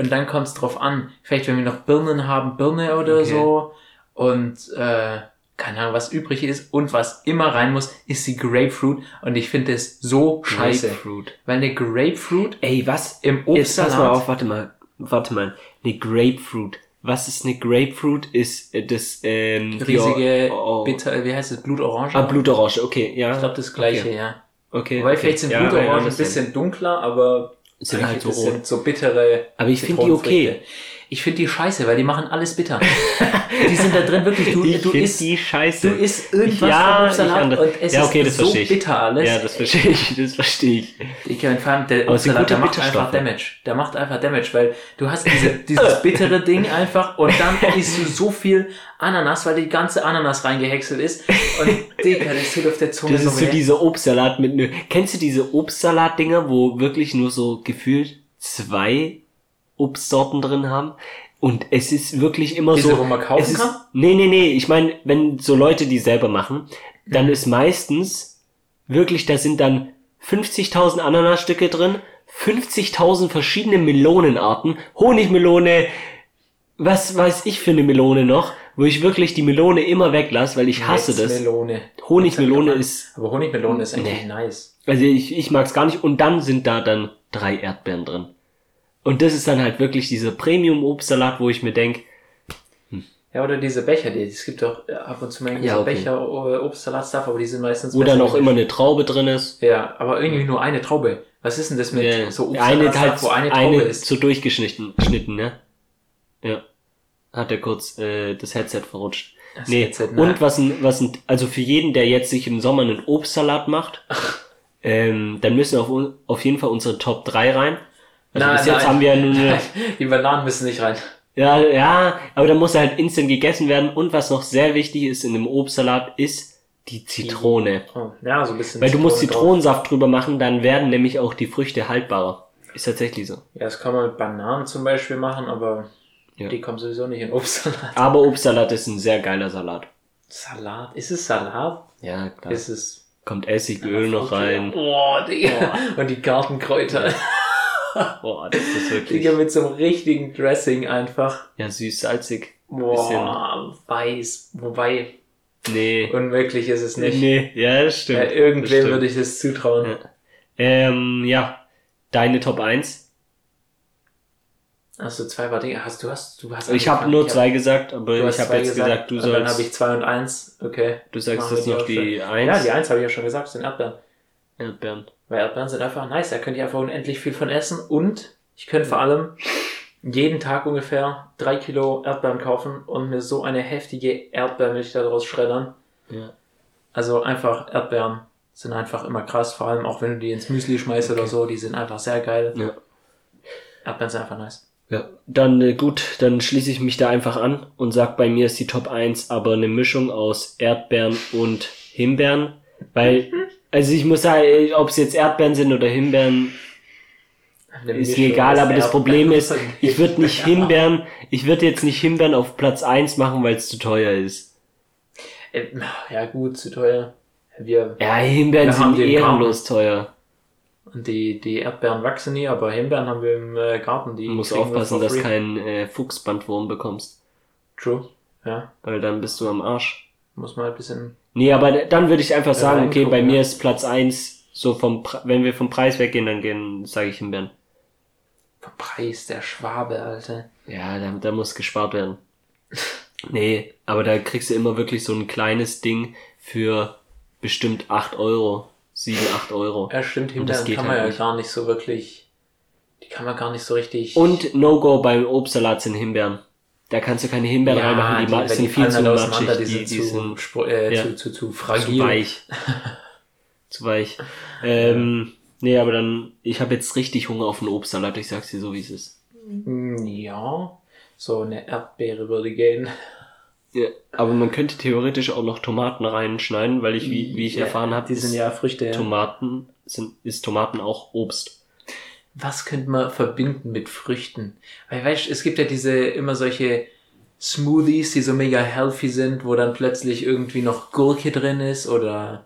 und dann kommt es drauf an. Vielleicht, wenn wir noch Birnen haben, Birne oder Okay. so und äh, keine Ahnung, was übrig ist und was immer rein muss, ist die Grapefruit und ich finde es so scheiße. Grapefruit. Weil eine Grapefruit Ey, was? im Jetzt pass mal auf, warte mal. Warte mal. Eine Grapefruit. Was ist eine Grapefruit? Ist äh, das, ähm, die riesige, oh, oh. bitter, wie heißt es, Blutorange? Ah, Blutorange, okay, ja. ich glaube das gleiche, okay. ja. Okay. Wobei okay. vielleicht sind Ja, Blutorangen ja, ein bisschen dunkler, aber Sind halt so rot. sind so bittere. Aber ich finde die okay. Ich finde die scheiße, weil die machen alles bitter. die sind da drin wirklich, du, (laughs) Ich du isst, die scheiße. du isst irgendwas Ja, vom ander- und es Ja, okay, ist das so ich. bitter alles. Ja, das verstehe ich, das verstehe ich. Ich vor allem der Aber Obstsalat, der macht einfach. Damage. Der macht einfach Damage, weil du hast diese, dieses (laughs) bittere Ding einfach und dann isst du so viel Ananas, weil die ganze Ananas reingehäckselt ist und Digga, das tut auf der Zunge Das ist so dieser Obstsalat mit nö. Kennst du diese Obstsalat-Dinger, wo wirklich nur so gefühlt zwei Obstsorten drin haben? Und es ist wirklich immer Diese, so. wo man kaufen es ist, kann? Nee, nee, nee. Ich meine, wenn so Leute die selber machen, dann Mhm. ist meistens wirklich, da sind dann 50.000 Ananasstücke drin, 50.000 verschiedene Melonenarten, Honigmelone, was weiß ich für eine Melone noch, wo ich wirklich die Melone immer weglasse, weil ich hasse das. Melone. Honigmelone ist, Aber Honigmelone ist eigentlich Nee. nice. also ich, ich mag's gar nicht. Und dann sind da dann drei Erdbeeren drin. Und das ist dann halt wirklich dieser Premium-Obstsalat, wo ich mir denk, Ja, oder diese Becher, die, es gibt doch äh, ab und zu mal Ja, okay. Becher, äh, Obstsalat-Stuff, aber die sind meistens wo dann auch immer eine Traube drin ist. Ja, aber irgendwie nur eine Traube. Was ist denn das mit Ja, so eine Obstsalat, halt, wo eine eine, Traube ist? so durchgeschnitten, geschnitten, ne? Ja. Hat er kurz äh, das Headset verrutscht. Das nee, Headset, und was ein, was ein, also für jeden, der jetzt sich im Sommer einen Obstsalat macht, (laughs) ähm, dann müssen auf, auf jeden Fall unsere Top 3 rein. Also Nein, bis jetzt nein. haben wir ja nur (laughs) eine, Die Bananen müssen nicht rein. ja, ja, aber da muss halt instant gegessen werden. Und was noch sehr wichtig ist in dem Obstsalat, ist die Zitrone. Oh, ja, so ein bisschen. Weil du musst Zitrone drauf. Zitronensaft drüber machen, dann werden nämlich auch die Früchte haltbarer. Ist tatsächlich so. Ja, das kann man mit Bananen zum Beispiel machen, aber Ja. die kommen sowieso nicht in Obstsalat. Aber Obstsalat ist ein sehr geiler Salat. Salat? Ist es Salat? Ja, klar. Ist es. Kommt Essigöl noch rein. Boah, Digga. (laughs) Und die Gartenkräuter. (laughs) Boah, das ist wirklich. Digga, mit so einem richtigen Dressing einfach. Ja, süß-salzig. Boah, weiß. Wobei, Nee. unmöglich ist es nicht. Nee, ja, das stimmt. Ja, Das irgendwem stimmt. würde ich das zutrauen. Ja. Ähm, ja. Deine Top 1. Hast du zwei war Dinge? Hast du hast du hast Ich habe nur Ich hab- zwei gesagt, aber ich habe jetzt gesagt, du und Dann habe sollst. ich zwei und eins. Okay. Du sagst jetzt noch die. 1. Ja, die eins habe ich ja schon gesagt, sind Erdbeeren. Erdbeeren. Weil Erdbeeren sind einfach nice. Da könnt ihr einfach unendlich viel von essen. Und ich könnte vor allem jeden Tag ungefähr drei Kilo Erdbeeren kaufen und mir so eine heftige Erdbeermilch daraus schreddern. Ja. Also einfach Erdbeeren sind einfach immer krass. Vor allem auch wenn du die ins Müsli schmeißt oder so. Die sind einfach sehr geil. Ja. Erdbeeren sind einfach nice. Ja, dann äh, gut, dann schließe ich mich da einfach an und sag, bei mir ist die Top 1 aber eine Mischung aus Erdbeeren und Himbeeren, weil, (laughs) also ich muss sagen, ob es jetzt Erdbeeren sind oder Himbeeren, ist mir egal, aber das Problem ist, ich würde nicht Himbeeren, ich würde jetzt nicht Himbeeren auf Platz 1 machen, weil es zu teuer ist. Äh, Ja gut, zu teuer. Wir Ja, Himbeeren Wir sind ehrenlos teuer. Und die, die Erdbeeren wachsen nie, aber Himbeeren haben wir im äh, Garten. Die Du musst aufpassen, dass free. kein äh, Fuchsbandwurm bekommst, True. Ja, weil dann bist du am Arsch. muss man halt ein bisschen. Nee, aber dann würde ich einfach sagen, okay, bei mir ist Platz 1 so vom, Pre- wenn wir vom Preis weggehen, dann gehen, sage ich Himbeeren. Preis, der Schwabe, Alter. Ja, da, da muss gespart werden. (laughs) Nee, aber da kriegst du immer wirklich so ein kleines Ding für bestimmt 8 Euro. 7, 8 Euro. Ja, stimmt, Himbeeren geht kann halt man ja nicht. gar nicht so wirklich. Die kann man gar nicht so richtig. Und No-Go beim Obstsalat sind Himbeeren. Da kannst du keine Himbeeren reinmachen, die, die, sind die viel zu matschig. die, sind, die zu, sind äh, ja. zu, zu, zu zu fragil. weich. (laughs) zu weich. Ähm, nee, aber dann, ich habe jetzt richtig Hunger auf einen Obstsalat, ich sag's dir so, wie es ist. Mm, Ja, so eine Erdbeere würde gehen. Ja, aber man könnte theoretisch auch noch Tomaten reinschneiden, weil ich, wie, wie ich Ja, erfahren habe, Die sind ja Früchte. Ja. Tomaten sind, ist Tomaten auch Obst. Was könnte man verbinden mit Früchten? Weil, weißt du, es gibt ja diese, immer solche Smoothies, die so mega healthy sind, wo dann plötzlich irgendwie noch Gurke drin ist oder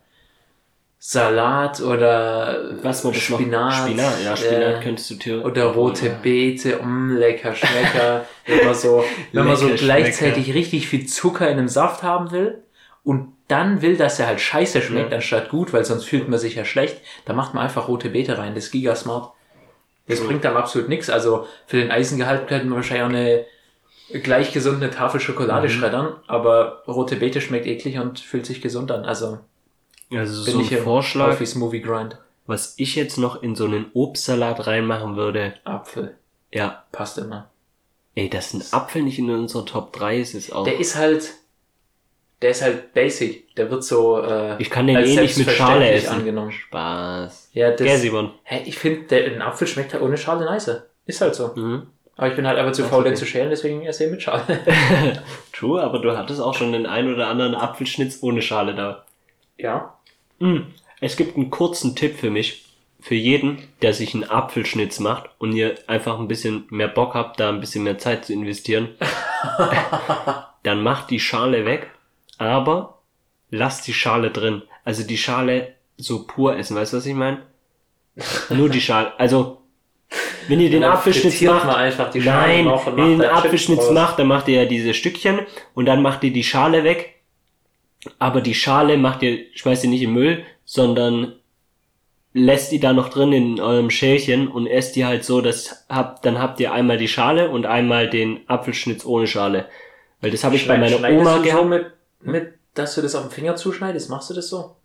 Salat oder Was war das noch? Spinat. Spinat, ja, Spinat äh, könntest du theoretisch. Oder rote Beete, mm, lecker Schmecker. (laughs) wenn man so, wenn man so gleichzeitig richtig viel Zucker in einem Saft haben will und dann will, dass er halt scheiße schmeckt, Ja. anstatt gut, weil sonst fühlt man sich ja schlecht, dann macht man einfach rote Beete rein. Das ist gigasmart. Das So. bringt dann absolut nichts. Also für den Eisengehalt könnten wir wahrscheinlich auch eine gleich gesunde Tafel Schokolade Mhm. schreddern, aber rote Beete schmeckt eklig und fühlt sich gesund an. Also Also bin so ich ein im Vorschlag, Profi Smoothie Grind. was ich jetzt noch in so einen Obstsalat reinmachen würde. Apfel. Ja, Passt immer. ey, dass ein Apfel nicht in unserer Top 3 ist, ist auch. Der ist halt, der ist halt basic. Der wird so, äh, Ich kann den als eh nicht mit Schale essen. angenommen. Spaß. Ja, das, Gell, Simon? hä, ich finde, der ein Apfel schmeckt halt ohne Schale nicer. Ist halt so. Mhm. Aber ich bin halt einfach zu faul, okay. den zu schälen, deswegen esse ich mit Schale. (laughs) True, aber du hattest auch schon den ein oder anderen Apfelschnitz ohne Schale da. ja. Mm. Es gibt einen kurzen Tipp für mich. Für jeden, der sich einen Apfelschnitz macht und ihr einfach ein bisschen mehr Bock habt, da ein bisschen mehr Zeit zu investieren, (laughs) dann macht die Schale weg, aber lasst die Schale drin. Also die Schale so pur essen, weißt du, was ich meine? Nur die Schale. Also, wenn ihr (laughs) den Apfelschnitz macht, nein, wenn ihr den Apfelschnitz macht, dann macht ihr ja diese Stückchen und dann macht ihr die Schale weg. Aber die Schale macht ihr, schmeißt ihr nicht in den Müll, sondern lässt die da noch drin in eurem Schälchen und esst die halt so, dass habt, dann habt ihr einmal die Schale und einmal den Apfelschnitz ohne Schale. Weil das habe ich bei meiner Oma du so gehabt. Mit, mit, dass du das auf den Finger zuschneidest? Machst du das so?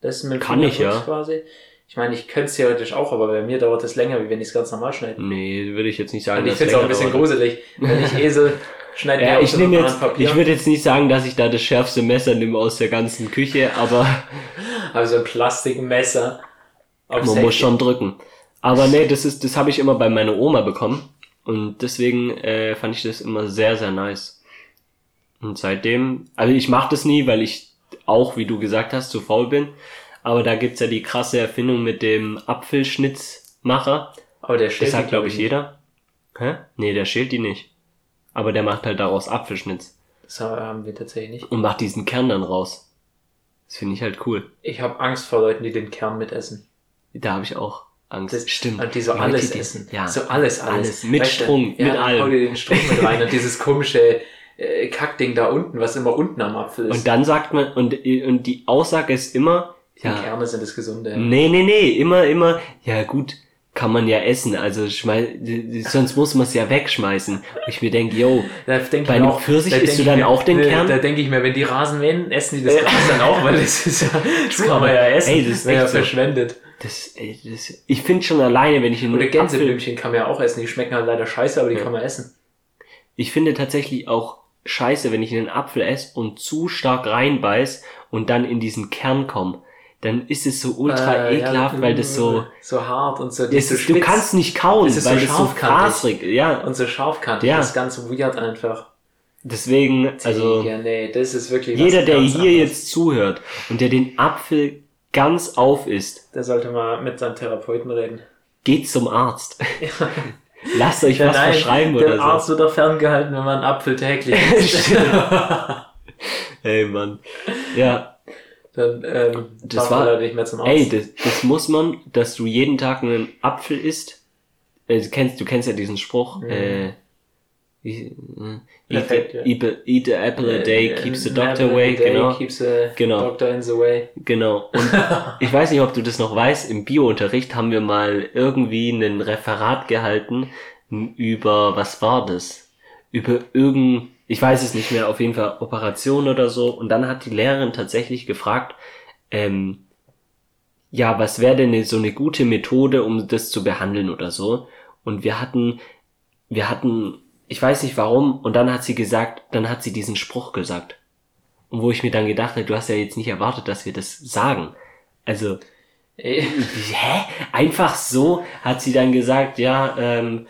Das ist mit dem Kann Finger ich, ja. quasi? Ich meine, ich könnte es theoretisch auch, aber bei mir dauert das länger, wie wenn ich es ganz normal schneide. Nee, würde ich jetzt nicht sagen. Und ich finde es auch ein bisschen dauert. gruselig. Wenn ich Esel schneide Ja, ich nehme jetzt, Papier. ich würde jetzt nicht sagen, dass ich da das schärfste Messer nehme aus der ganzen Küche, aber (laughs) also ein Plastikmesser. man Heck. muss schon drücken. Aber nee, das ist, das habe ich immer bei meiner Oma bekommen und deswegen äh, fand ich das immer sehr, sehr nice. Und seitdem, also ich mache das nie, weil ich auch, wie du gesagt hast, zu faul bin. Aber da gibt's ja die krasse Erfindung mit dem Apfelschnitzmacher. Aber der steht Das hat, glaube ich, jeder. Hä? Nee, der schält die nicht. Aber der macht halt daraus Apfelschnitz Das haben wir tatsächlich nicht. und macht diesen Kern dann raus. Das finde ich halt cool. Ich habe Angst vor Leuten, die den Kern mitessen. Da habe ich auch Angst. Das, Stimmt. Und die so alles die- essen. Ja. So alles, alles. Alles. Mit Weißt Strunk, ja, mit allem. Hau dir den Strunk mit rein und dieses komische äh, Kackding da unten, was immer unten am Apfel ist. Und dann sagt man, und, und die Aussage ist immer, die ja, Kerne sind das Gesunde. nee, nee, nee, immer, immer, ja gut, kann man ja essen, also schmei sonst muss man es ja wegschmeißen. Und ich mir denke, yo, (laughs) denk Bei einem Pfirsich da isst du dann mir, auch den ne, Kern? Da denke ich mir, wenn die Rasen mähen, essen die das. (laughs) Gras dann auch, weil das ist ja, das kann man ja essen. Ey, das ist ja so. verschwendet. das, ey, das ich finde schon alleine, wenn ich einen Oder Apfel, Gänseblümchen kann man ja auch essen. Die schmecken halt leider scheiße, aber die Ja. kann man essen. ich finde tatsächlich auch scheiße, wenn ich einen Apfel esse und zu stark reinbeiß und dann in diesen Kern komme. Dann ist es so ultra Äh, ja, ekelhaft, weil das so, So hart und so. es so ist, du spitz kannst nicht kauen, Das ist so weil so scharfkantig. fasrig, ja. Und so scharfkantig. Ja. Das ist ganz weird einfach. Deswegen, also, ja, nee, das ist wirklich jeder, der hier anderes. jetzt zuhört und der den Apfel ganz auf isst, Der sollte mal mit seinem Therapeuten reden. geht zum Arzt. (laughs) (laughs) Lasst euch was nein, verschreiben der oder Arzt so. wird doch ferngehalten, wenn man einen Apfel täglich (laughs) isst. Ey, Mann. Ja, Dann ähm, Das war- leider nicht mehr zum Arzt. ey, das, das muss man, dass du jeden Tag einen Apfel isst. Äh, du, kennst, du kennst ja diesen Spruch. Mhm. Äh, eat, Perfekt, the, ja. eat, the- apple a day, Äh, keeps the doctor away. Genau. Keeps the Genau. doctor in the way. Genau. Und (laughs) ich weiß nicht, ob du das noch weißt, im Biounterricht haben wir mal irgendwie ein Referat gehalten über, was war das? Über irgendein, ich weiß es nicht mehr, auf jeden Fall Operation oder so. Und dann hat die Lehrerin tatsächlich gefragt, ähm, ja, was wäre denn so eine gute Methode, um das zu behandeln oder so? Und wir hatten, wir hatten, ich weiß nicht warum, und dann hat sie gesagt, dann hat sie diesen Spruch gesagt. Und wo ich mir dann gedacht habe, du hast ja jetzt nicht erwartet, dass wir das sagen. Also, Ey, (laughs) hä? Einfach so hat sie dann gesagt, ja, ähm,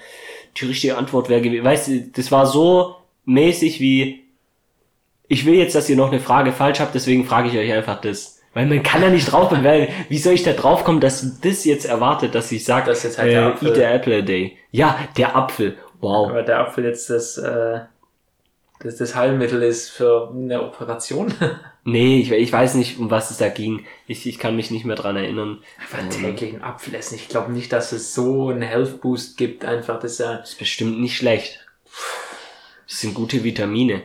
die richtige Antwort wäre gewesen. Weißt du, das war so mäßig wie, ich will jetzt, dass ihr noch eine Frage falsch habt, deswegen frage ich euch einfach das. Weil man kann ja nicht drauf kommen, (laughs) weil, wie soll ich da drauf kommen, dass das jetzt erwartet, dass ich sage, Das jetzt halt der Apfel. eat the apple a day. Ja, der Apfel. Wow. aber der Apfel jetzt das, äh, das, das Heilmittel ist für eine Operation. (laughs) Nee, ich, ich weiß nicht, um was es da ging. Ich, ich kann mich nicht mehr dran erinnern. Einfach Ähm, täglich einen Apfel essen. Ich glaube nicht, dass es so einen Health Boost gibt. Einfach, das ist ja, ist bestimmt nicht schlecht. Das sind gute Vitamine.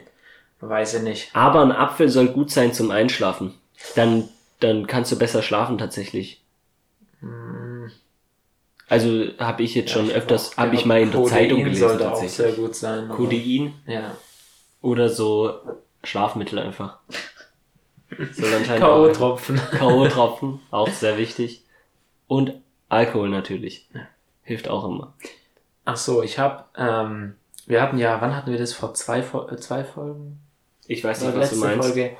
weiß ich nicht. Aber ein Apfel soll gut sein zum Einschlafen. Dann, dann kannst du besser schlafen tatsächlich. Also habe ich jetzt schon Ja, öfters, hab habe ich mal in der Zeitung gelesen sollte auch sehr tatsächlich. gut sein. Codein Ja. oder so Schlafmittel einfach. (laughs) Soll anscheinend K.O.-Tropfen. K.O.-Tropfen, (laughs) auch sehr wichtig. Und Alkohol natürlich. Hilft auch immer. Ach so, ich habe, ähm, wir hatten ja, wann hatten wir das? Vor zwei, Fol- äh, zwei Folgen? Ich weiß Oder nicht, was du meinst. Folge?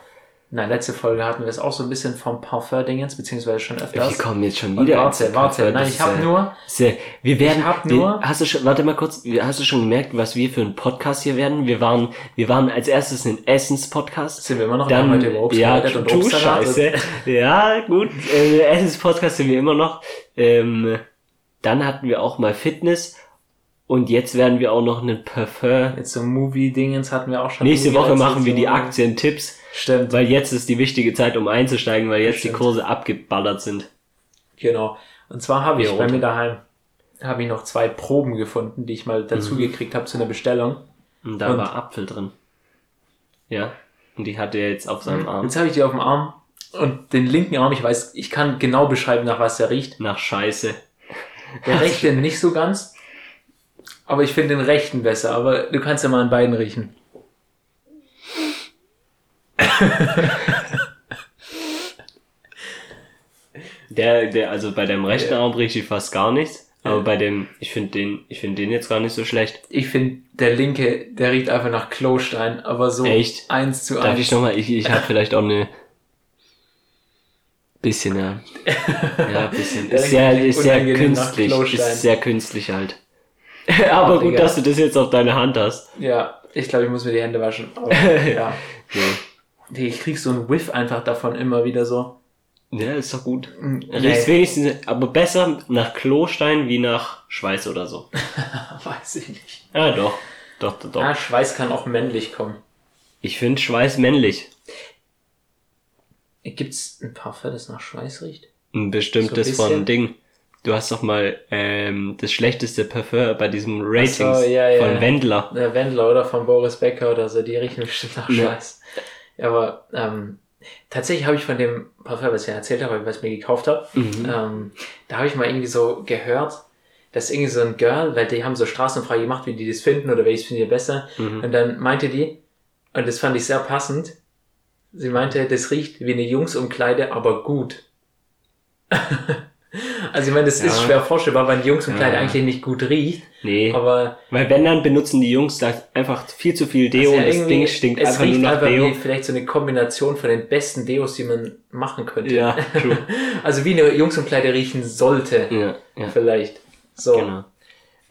Nein, letzte Folge hatten wir es auch so ein bisschen vom Parfum-Dingens, beziehungsweise schon Wir öfters. kommen jetzt schon Und wieder. warte, ins warte, Parfum, nein, ich habe nur, Sehr, wir werden, hab wir, nur- hast du schon, warte mal kurz, wir- hast du schon gemerkt, was wir für ein Podcast hier werden? Wir waren, wir waren als erstes ein Essens-Podcast. sind wir immer noch Dann, heute über Obst ja, geredet und du Obstsalat. Scheiße. Ja, gut, äh, Essens-Podcast sind wir immer noch. Ähm, dann hatten wir auch mal Fitness und jetzt werden wir auch noch einen Parfum. Jetzt so Movie-Dingens hatten wir auch schon. Nächste Woche machen wir die. Aktientipps, Stimmt, weil jetzt ist die wichtige Zeit, um einzusteigen, weil jetzt die Stimmt. Kurse abgeballert sind. genau. Und zwar habe ich bei mir daheim habe ich noch zwei Proben gefunden, die ich mal dazu Mhm. gekriegt habe zu einer Bestellung. Und da Und- war Apfel drin. Ja. Und die hat er jetzt auf seinem Arm. Jetzt habe ich die auf dem Arm und den linken Arm, ich weiß, ich kann genau beschreiben, nach was der riecht. Nach Scheiße. Der rechte (laughs) nicht so ganz, aber ich finde den rechten besser. Aber du kannst ja mal an beiden riechen. Der, der, also bei dem rechten Arm riecht ich fast gar nichts. Aber bei dem, ich finde den, ich finde den jetzt gar nicht so schlecht. Ich finde, der linke, der riecht einfach nach Klostein, aber so Echt? eins zu Darf eins. ich nochmal, ich, ich habe vielleicht auch eine bisschen, ja. (laughs) Ja, bisschen. Ist sehr, ist sehr künstlich. Ist sehr künstlich halt. (laughs) Aber Ach, gut, Digga. dass du das jetzt auf deine Hand hast. Ja, ich glaube, ich muss mir die Hände waschen. Aber, (laughs) ja. Ja. Ich krieg so einen Whiff einfach davon immer wieder so. ja, ist doch gut. Nee. Riecht wenigstens, aber besser nach Klostein wie nach Schweiß oder so. (laughs) Weiß ich nicht. Ja, doch. Doch, doch, doch. Ah, Schweiß kann auch männlich kommen. Ich finde Schweiß männlich. Gibt's ein Parfum, das nach Schweiß riecht? Ein bestimmtes So ein von Ding. Du hast doch mal ähm, das schlechteste Parfum bei diesem Ratings so, ja, ja. von Wendler. Der Wendler oder von Boris Becker oder so, die riechen bestimmt nach Ja. Schweiß. Ja, aber ähm, tatsächlich habe ich von dem Parfum, was ich ja erzählt habe, was ich mir gekauft habe, Mhm. ähm, da habe ich mal irgendwie so gehört, dass irgendwie so ein Girl, weil die haben so Straßenfrage gemacht, wie die das finden oder welches finden die besser. Mhm. Und dann meinte die, und das fand ich sehr passend, sie meinte, das riecht wie eine Jungsumkleide, aber gut. (laughs) also ich meine, das ist Ja. schwer vorstellbar, weil eine Jungsumkleide Ja. eigentlich nicht gut riecht, Nee. aber Weil wenn dann benutzen die Jungs da einfach viel zu viel Deo Also ja, und das Ding stinkt es einfach nur riecht nach einfach Deo. wie vielleicht so eine Kombination von den besten Deos, die man machen könnte. Ja, true. (laughs) Also wie eine Jungsumkleide riechen sollte, ja, ja, vielleicht. So. genau.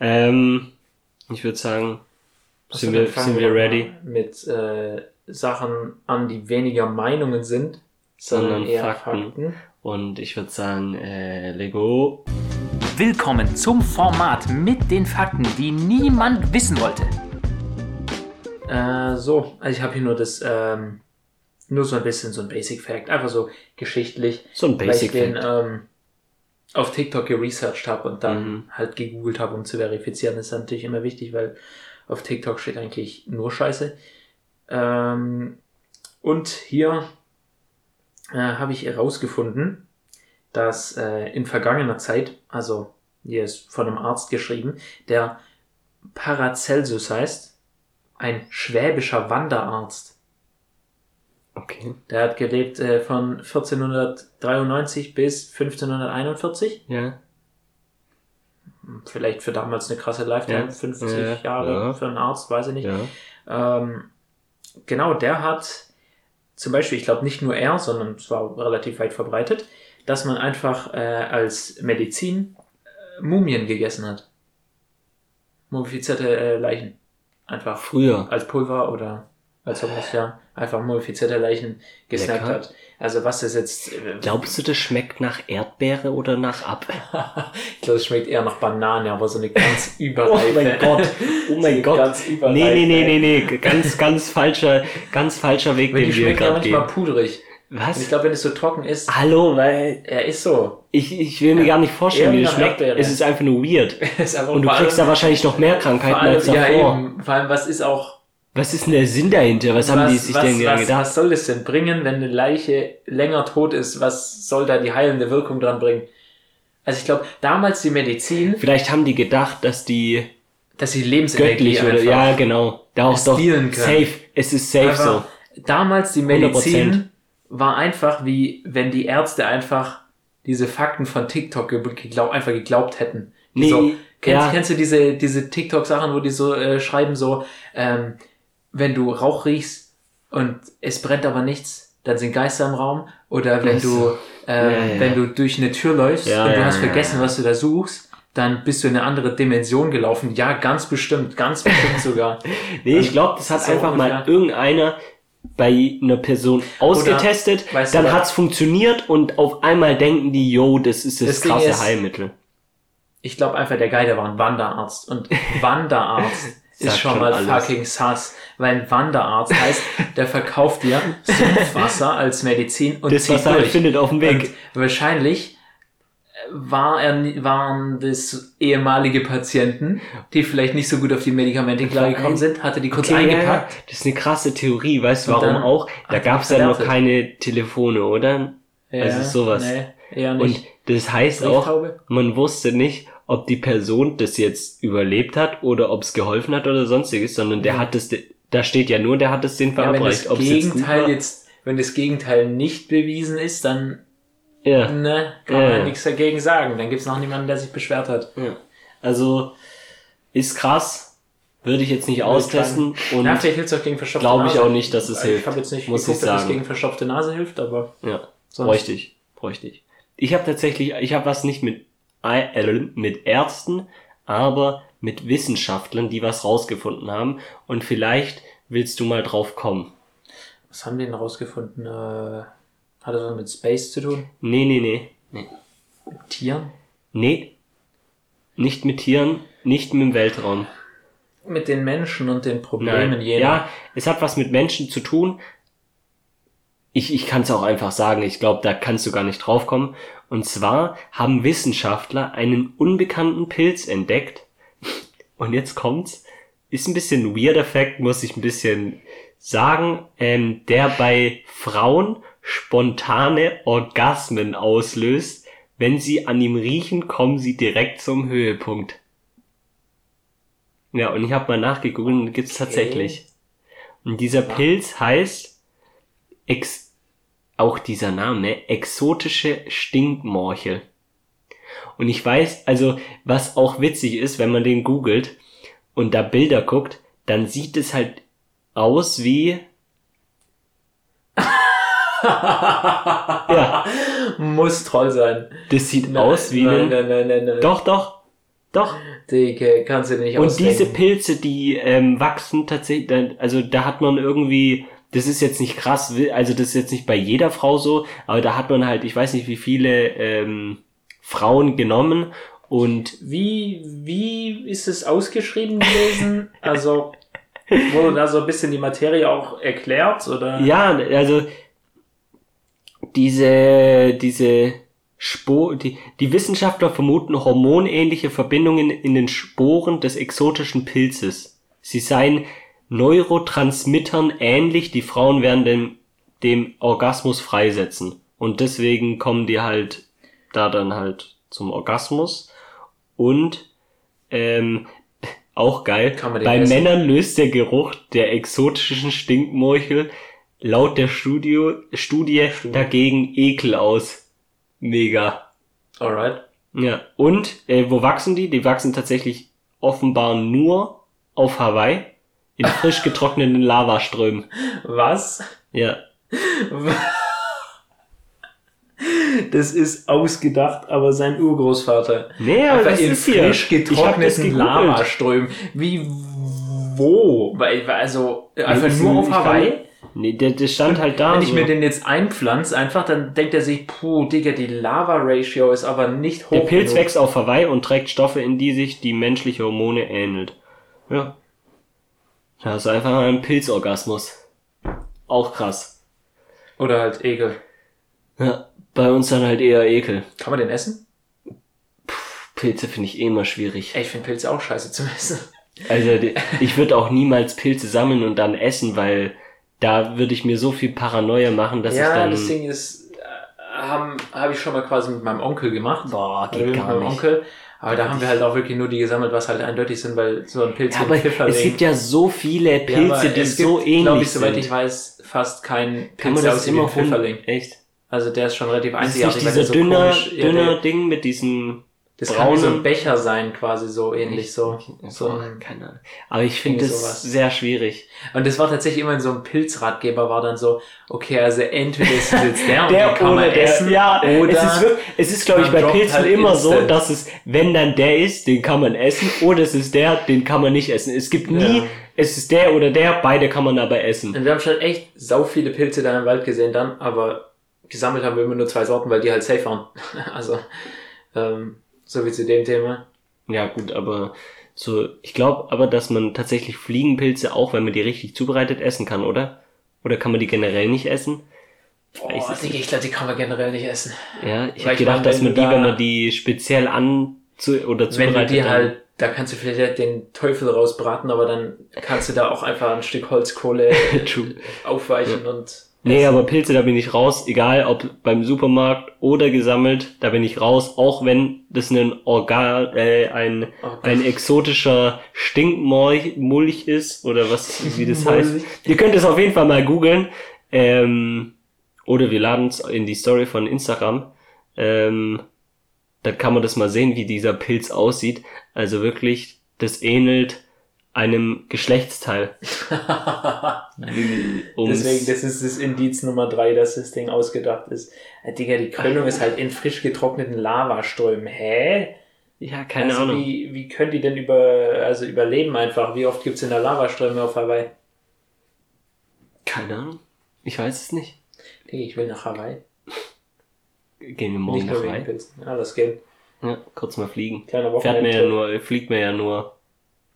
Ähm, ich würde sagen, Was sind wir, sind wir ready? Mit äh, Sachen an, die weniger Meinungen sind, sondern, Sondern eher Fakten. Fakten. Und ich würde sagen, äh, Lego. Willkommen zum Format mit den Fakten, die niemand wissen wollte. Äh, so, also ich habe hier nur das, ähm, nur so ein bisschen so ein Basic Fact, einfach so geschichtlich, So ein weil ich Basic den Fact. ähm, auf TikTok geresearched habe und dann Mhm. halt gegoogelt habe, um zu verifizieren. Das ist natürlich immer wichtig, weil auf TikTok steht eigentlich nur Scheiße. Ähm, und hier äh, habe ich herausgefunden, dass äh, in vergangener Zeit, also hier ist von einem Arzt geschrieben, der Paracelsus heißt, ein schwäbischer Wanderarzt. Okay. Der hat gelebt äh, von 1493 bis 1541. Ja. Vielleicht für damals eine krasse Lifetime, Ja. 50 Ja, Jahre ja. für einen Arzt, weiß ich nicht. Ja. Ähm, genau, der hat zum Beispiel, ich glaube nicht nur er, sondern es war relativ weit verbreitet, dass man einfach äh, als Medizin äh, Mumien gegessen hat. Mumifizierte äh, Leichen. Einfach Früher. als Pulver oder als sowas, ja. Einfach mumifizierte Leichen gesnackt Lecker. hat. Also was das jetzt... Äh, Glaubst du, das schmeckt nach Erdbeere oder nach Apfel? (laughs) ich glaube, es schmeckt eher nach Banane, aber so eine ganz überreife. (laughs) Oh mein Gott. Oh (laughs) So mein eine Gott. Ganz. Nee, nee, nee, nee, nee. Ganz, ganz falscher, ganz falscher Weg, den die wir ja gerade manchmal gehen. pudrig. Und ich Was? glaube, wenn es so trocken ist, Hallo, weil er ist so. ich, ich will mir gar nicht vorstellen, wie das schmeckt. Erdbeere. Es ist einfach nur weird. ist einfach Und du kriegst da allem- wahrscheinlich noch mehr Krankheiten allem, als ja, davor. eben. Vor allem, was ist auch, Was ist denn der Sinn dahinter? Was, haben die sich was, denn was, gedacht? was soll das denn bringen, wenn eine Leiche länger tot ist? Was soll da die heilende Wirkung dran bringen? Also ich glaube, damals die Medizin, Vielleicht haben die gedacht, dass die dass sie Lebensenergie oder ja genau. Da auch doch können. safe. Es ist safe so. einfach, damals die 100%. Medizin war einfach wie, wenn die Ärzte einfach diese Fakten von TikTok ge geglaub, einfach geglaubt hätten. Nee, so, kennst, ja. kennst du diese, diese TikTok-Sachen, wo die so äh, schreiben, so, ähm, wenn du Rauch riechst und es brennt aber nichts, dann sind Geister im Raum. Oder wenn du, ähm, Ja, ja. wenn du durch eine Tür läufst Ja, und du hast vergessen, was du da suchst, dann bist du in eine andere Dimension gelaufen. Ja, ganz bestimmt, ganz bestimmt sogar. (laughs) Nee, ich glaube, das hat einfach mal irgendeiner bei einer Person ausgetestet, weißt du dann hat's funktioniert und auf einmal denken die, yo, das ist das, Das krasse ist- Heilmittel. Ich glaube einfach, der Guy, der war ein Wanderarzt. Und (laughs) Wanderarzt ist schon schon mal alles. fucking sass. Weil ein Wanderarzt heißt, der verkauft dir Sumpfwasser als Medizin und Das, zieht was er halt durch. findet auf dem Weg. Und wahrscheinlich war er, waren das ehemalige Patienten, die vielleicht nicht so gut auf die Medikamente klargekommen sind, hatte die kurz Okay, eingepackt. ja, das ist eine krasse Theorie, weißt du Und warum dann auch? Da gab's er ja noch keine Telefone, oder? Also sowas. Nee, eher Und nicht. das heißt auch, man wusste nicht, ob die Person das jetzt überlebt hat oder ob es geholfen hat oder sonstiges, sondern der Ja. hat es, da steht ja nur, der hat es den Ja, wenn verabreicht. das jetzt Gegenteil war? jetzt, wenn das Gegenteil nicht bewiesen ist, dann Ja. ne, kann man ja. nichts dagegen sagen. Dann gibt's noch niemanden, der sich beschwert hat. Also, ist krass. Würde ich jetzt nicht austesten und vielleicht hilft's auch gegen verstopfte glaube ich auch nicht, dass es Ich hilft. habe jetzt nicht muss geguckt, ich ob es sagen. gegen verstopfte Nase hilft, aber Ja, sonst bräuchte ich. Bräuchte ich. Ich habe tatsächlich, ich habe was nicht mit, mit Ärzten, aber mit Wissenschaftlern, die was rausgefunden haben. Und vielleicht willst du mal drauf kommen. Was haben die denn rausgefunden? Äh, hat das was mit Space zu tun? Nee, nee, nee. Nee. Mit Tieren? Nee. Nicht mit Tieren, nicht mit dem Weltraum. Mit den Menschen und den Problemen Nein. jener. Ja, es hat was mit Menschen zu tun. Ich, ich kann es auch einfach sagen, ich glaube, da kannst du gar nicht drauf kommen. Und zwar haben Wissenschaftler einen unbekannten Pilz entdeckt. Und jetzt kommt's. Ist ein bisschen ein weirder Fact, muss ich ein bisschen sagen, ähm, der bei Frauen spontane Orgasmen auslöst. Wenn sie an ihm riechen, kommen sie direkt zum Höhepunkt. Ja, und ich habe mal nachgegoogelt und gibt's Okay. tatsächlich. Und dieser Pilz heißt ex auch dieser Name, exotische Stinkmorchel. Und ich weiß, also, was auch witzig ist, wenn man den googelt und da Bilder guckt, dann sieht es halt aus wie, (laughs) ja, Muss toll sein. das sieht aus wie nein, ein, nein, nein, nein, nein. doch, doch, doch. Dicke, kannst du nicht Und ausdenken. diese Pilze, die ähm, wachsen tatsächlich, also da hat man irgendwie, das ist jetzt nicht krass, also das ist jetzt nicht bei jeder Frau so, aber da hat man halt, ich weiß nicht wie viele ähm, Frauen genommen und Wie, wie ist es ausgeschrieben gewesen? Also, wurde da so ein bisschen die Materie auch erklärt? Oder? ja, also diese, diese Spor, die, die Wissenschaftler vermuten hormonähnliche Verbindungen in den Sporen des exotischen Pilzes. Sie seien Neurotransmittern ähnlich, die Frauen während dem, dem Orgasmus freisetzen. Und deswegen kommen die halt da dann halt zum Orgasmus. Und ähm, (laughs) auch geil, bei essen? Männern löst der Geruch der exotischen Stinkmorchel laut der Studio, Studie dagegen Ekel aus. Mega. Alright. Ja. Und äh, wo wachsen die? Die wachsen tatsächlich offenbar nur auf Hawaii in frisch getrockneten Lavaströmen. Was? Ja. Das ist ausgedacht, aber sein Urgroßvater. Nee, aber Einfach das in ist hier. frisch getrockneten. Lavaströmen. Wie, wo? Weil, also, einfach Ich- nur auf Hawaii? Nee, der, der stand halt da. Wenn ich so. mir den jetzt einpflanze, einfach, dann denkt er sich, puh, Digga, die Lava-Ratio ist aber nicht hoch der Pilz genug. wächst auf Hawaii und trägt Stoffe, in die sich die menschliche Hormone ähnelt. Ja. Da hast du einfach einen Pilzorgasmus. Auch krass. Oder halt Ekel. Ja. Bei uns dann halt eher Ekel. Kann man den essen? Pilze finde ich eh immer schwierig. Ey, ich finde Pilze auch scheiße zu essen. Also (laughs) ich würde auch niemals Pilze sammeln und dann essen, weil da würde ich mir so viel Paranoia machen, dass ich ja, dann. das Ding ist, äh, habe hab ich schon mal quasi mit meinem Onkel gemacht. Boah, geht mit gar meinem nicht. Onkel. Aber da haben wir halt auch wirklich nur die gesammelt, was halt eindeutig sind, weil so ein Pilz Ja, aber Pfifferling. es gibt ja so viele Ja, Pilze, aber die es gibt, so ähnlich glaube ich, soweit sind. ich weiß, fast kein Pilz, immer ein Pfifferling. Echt? Also der ist schon relativ Das ist einzigartig, dieser so dünner, komisch, ja, Ding mit diesem das kann wie so ein Becher sein, quasi so ähnlich so. so ein, keine Ahnung. Aber ich finde das sowas. sehr schwierig. und das war tatsächlich immer in so einem Pilzratgeber, war dann so, okay, also entweder ist es jetzt der (laughs) und Der kann oder man der, essen, ja, oder es ist, wirklich- es ist glaube ich bei Pilzen halt immer so, instant. dass es, wenn dann der ist, den kann man essen, oder es ist der, den kann man nicht essen. Es gibt nie, Ja. es ist der oder der, beide kann man aber essen. Und wir haben schon echt sau viele Pilze da im Wald gesehen dann, aber gesammelt haben wir immer nur zwei Sorten, weil die halt safe waren. (laughs) also, ähm, so wie zu dem Thema. Ja gut, aber so, ich glaube aber, dass man tatsächlich Fliegenpilze auch, wenn man die richtig zubereitet, essen kann, oder? Oder kann man die generell nicht essen? Boah, es Digga, ich glaube, die kann man generell nicht essen. Ja, ich ich gedacht, dass man die, da- wenn man die speziell an zu, oder Wenn du zubereitet, die dann- halt, da kannst du vielleicht den Teufel rausbraten, aber dann kannst du da auch einfach ein Stück Holzkohle (laughs) aufweichen und. Nee, aber Pilze, da bin ich raus, egal ob beim Supermarkt oder gesammelt, da bin ich raus, auch wenn das ein Organ, äh, ein, Oh ein exotischer Stinkmulch ist, oder was, wie das heißt. Ihr könnt es auf jeden Fall mal googeln, ähm, oder wir laden es in die Story von Instagram, ähm, dann kann man das mal sehen, wie dieser Pilz aussieht. Also wirklich, das ähnelt einem Geschlechtsteil. (laughs) Um's- Deswegen, das ist das Indiz Nummer drei, dass das Ding ausgedacht ist. Äh, Digga, die Krönung ist halt in frisch getrockneten Lavaströmen. Hä? ja, keine also Ahnung. Wie, wie können die denn über, also überleben einfach? Wie oft gibt's in der Lavaströme auf Hawaii? Keine Ahnung. Ich weiß es nicht. Digga, ich will nach Hawaii. Gehen wir morgen Nicht nach wegen rein. Pilzen. Ja, das geht. Ja, kurz mal fliegen. Kleiner Fährt mir ja Wochenende. nur, fliegt mir ja nur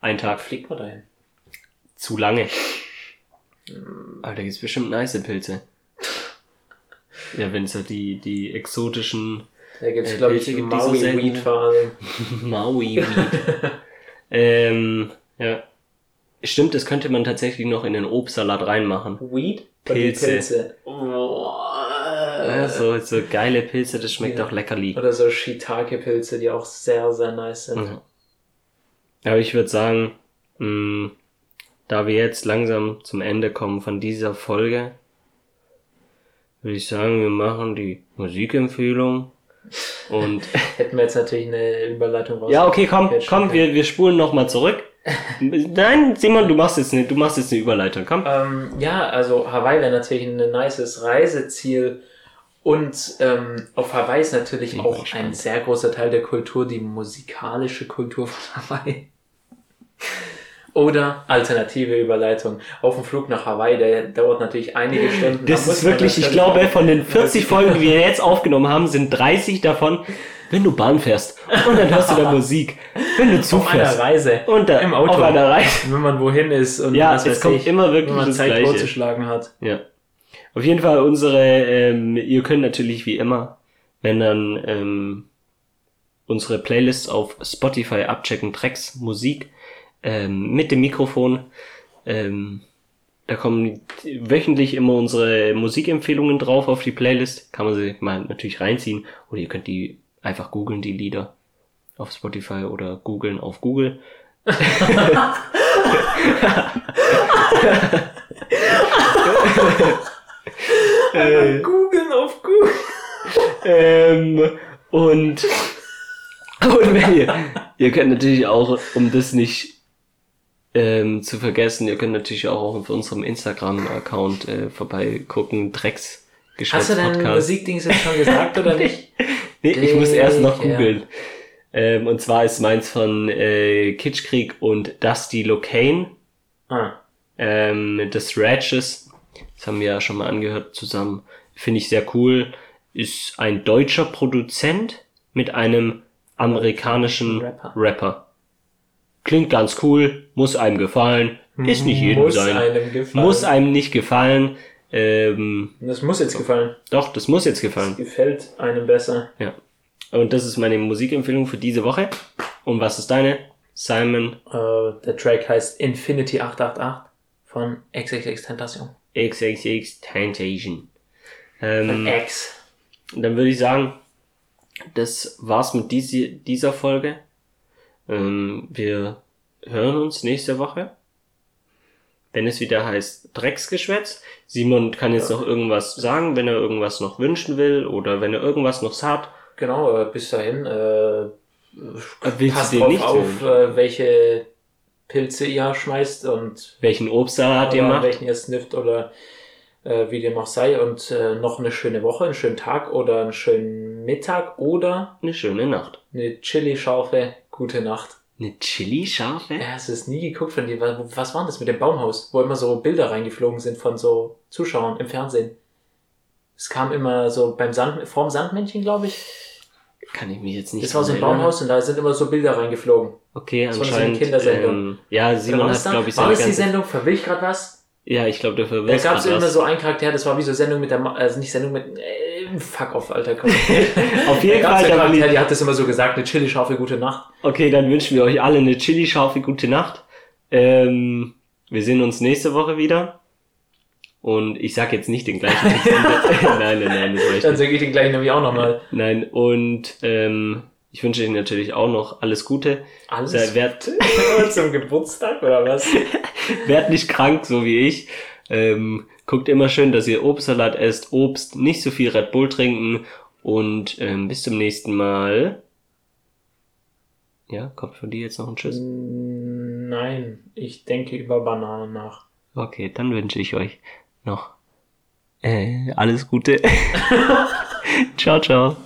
einen Tag Fliegt man dahin. zu lange. Aber da gibt's bestimmt nice Pilze. Ja, wenn so die, die exotischen Da gibt's, Äh, glaube ich, gibt, die so Maui selten Weed vor allem. (laughs) Maui Weed. ähm, ja. Stimmt, das könnte man tatsächlich noch in den Obstsalat reinmachen. Weed? Pilze. Pilze. Oh. Ja, so, so geile Pilze, das schmeckt Ja. auch leckerli. Oder so Shiitake-Pilze, die auch sehr, sehr nice sind. Mhm. Aber ich würde sagen, mh, da wir jetzt langsam zum Ende kommen von dieser Folge, würde ich sagen, wir machen die Musikempfehlung. Und (laughs) Hätten wir jetzt natürlich eine Überleitung raus. ja, okay, komm, Okay, komm, wir, wir spulen nochmal zurück. (laughs) Nein, Simon, du machst jetzt eine, du machst jetzt eine Überleitung, komm. Ähm, ja, also Hawaii wäre natürlich ein nices Reiseziel. Und ähm, auf Hawaii ist natürlich auch ein sehr großer Teil der Kultur, die musikalische Kultur von Hawaii. Oder alternative Überleitung. Auf dem Flug nach Hawaii, der dauert natürlich einige Stunden. Das ist wirklich, ich glaube, von den (laughs) 40 Folgen, die wir jetzt aufgenommen haben, sind 30 davon, wenn du Bahn fährst. Und dann hörst du da (laughs) Musik. Wenn du auf einer. Reise. Und da, Im Auto. auf einer Reise. (laughs) Wenn man wohin ist und Ja, was es kommt ich, immer wirklich wenn man das Zeit Gleiche. vorzuschlagen hat. Ja. Auf jeden Fall unsere, ähm, ihr könnt natürlich wie immer, wenn dann ähm, unsere Playlists auf Spotify abchecken, Tracks, Musik, ähm, mit dem Mikrofon. Ähm, da kommen wöchentlich immer unsere Musikempfehlungen drauf auf die Playlist. Kann man sie mal natürlich reinziehen. Oder ihr könnt die einfach googeln, die Lieder auf Spotify oder googeln auf Google. äh, (laughs) Googeln auf Google. ähm, und, (laughs) und wenn ihr, ihr könnt natürlich auch, um das nicht ähm, zu vergessen, ihr könnt natürlich auch auf unserem Instagram-Account äh, vorbeigucken, Drecks Hast du dein Podcast. Musikdings jetzt schon gesagt oder (laughs) nicht? Nee, ich muss erst noch Ja. googeln. Ähm, und zwar ist meins von äh, Kitschkrieg und Dusty Locane. Ah, ähm, des Ratches. Das haben wir ja schon mal angehört zusammen. Finde ich sehr cool. Ist ein deutscher Produzent mit einem amerikanischen Rapper. Rapper. Klingt ganz cool, muss einem gefallen, ist nicht jedem muss sein. einem gefallen. Muss einem nicht gefallen. Ähm, Das muss jetzt gefallen. doch, das muss jetzt Das gefallen. gefällt einem besser. Ja. Und das ist meine Musikempfehlung für diese Woche. Und was ist deine? Simon Äh, der Track heißt Infinity 888 von XXX Tentation. XXX Tentation. Ähm, X. Dann würde ich sagen, das war's mit diese, dieser Folge. Ähm, wir hören uns nächste Woche. Wenn es wieder heißt Drecksgeschwätz. Simon kann jetzt Ja. noch irgendwas sagen, wenn er irgendwas noch wünschen will oder wenn er irgendwas noch hat. Genau, äh, bis dahin. Äh, willst passt drauf nicht auf, äh, welche Pilze ihr schmeißt und Welchen Obstsalat ihr macht. welchen ihr snifft oder äh, wie dem auch sei. Und äh, noch eine schöne Woche, einen schönen Tag oder einen schönen Mittag oder Eine schöne Nacht. eine Chili-Scharfe. Gute Nacht. Eine Chili-Scharfe? Ja, hast du es nie geguckt von dir? Was, war das mit dem Baumhaus, wo immer so Bilder reingeflogen sind von so Zuschauern im Fernsehen? Es kam immer so beim Sand, vorm Sandmännchen, glaube ich. Kann ich mich jetzt nicht Das war so ein. Baumhaus und da sind immer so Bilder reingeflogen. Okay, Das war so eine anscheinend. Kindersendung. Ähm, ja, Simon war hat, das da? glaube ich, war das die Sendung? Verwill ich gerade was? Ja, ich glaube, dafür Da wär's gab es immer so einen Charakter, das war wie so Sendung mit der, Ma also nicht Sendung mit, äh, fuck off, Alter, komm. (laughs) Auf jeden Fall, will Charakter, die hat das immer so gesagt, eine Chili-Schaufel, gute Nacht. Okay, dann wünschen wir euch alle eine Chili-Schaufel, gute Nacht. Ähm, wir sehen uns nächste Woche wieder. Und ich sag jetzt nicht den gleichen Text. (laughs) (laughs) nein, nein, nein, das war ich Dann sage ich den gleich nämlich auch nochmal. Nein, und ähm, ich wünsche Ihnen natürlich auch noch alles Gute. Alles Sei, werd, zum Geburtstag oder was? werd nicht krank, so wie ich. Ähm, guckt immer schön, dass ihr Obstsalat esst, Obst, nicht so viel Red Bull trinken und ähm, bis zum nächsten Mal. Ja, kommt von dir jetzt noch ein Tschüss? Nein, ich denke über Bananen nach. Okay, dann wünsche ich euch noch äh, alles Gute. (laughs) (laughs) ciao, ciao.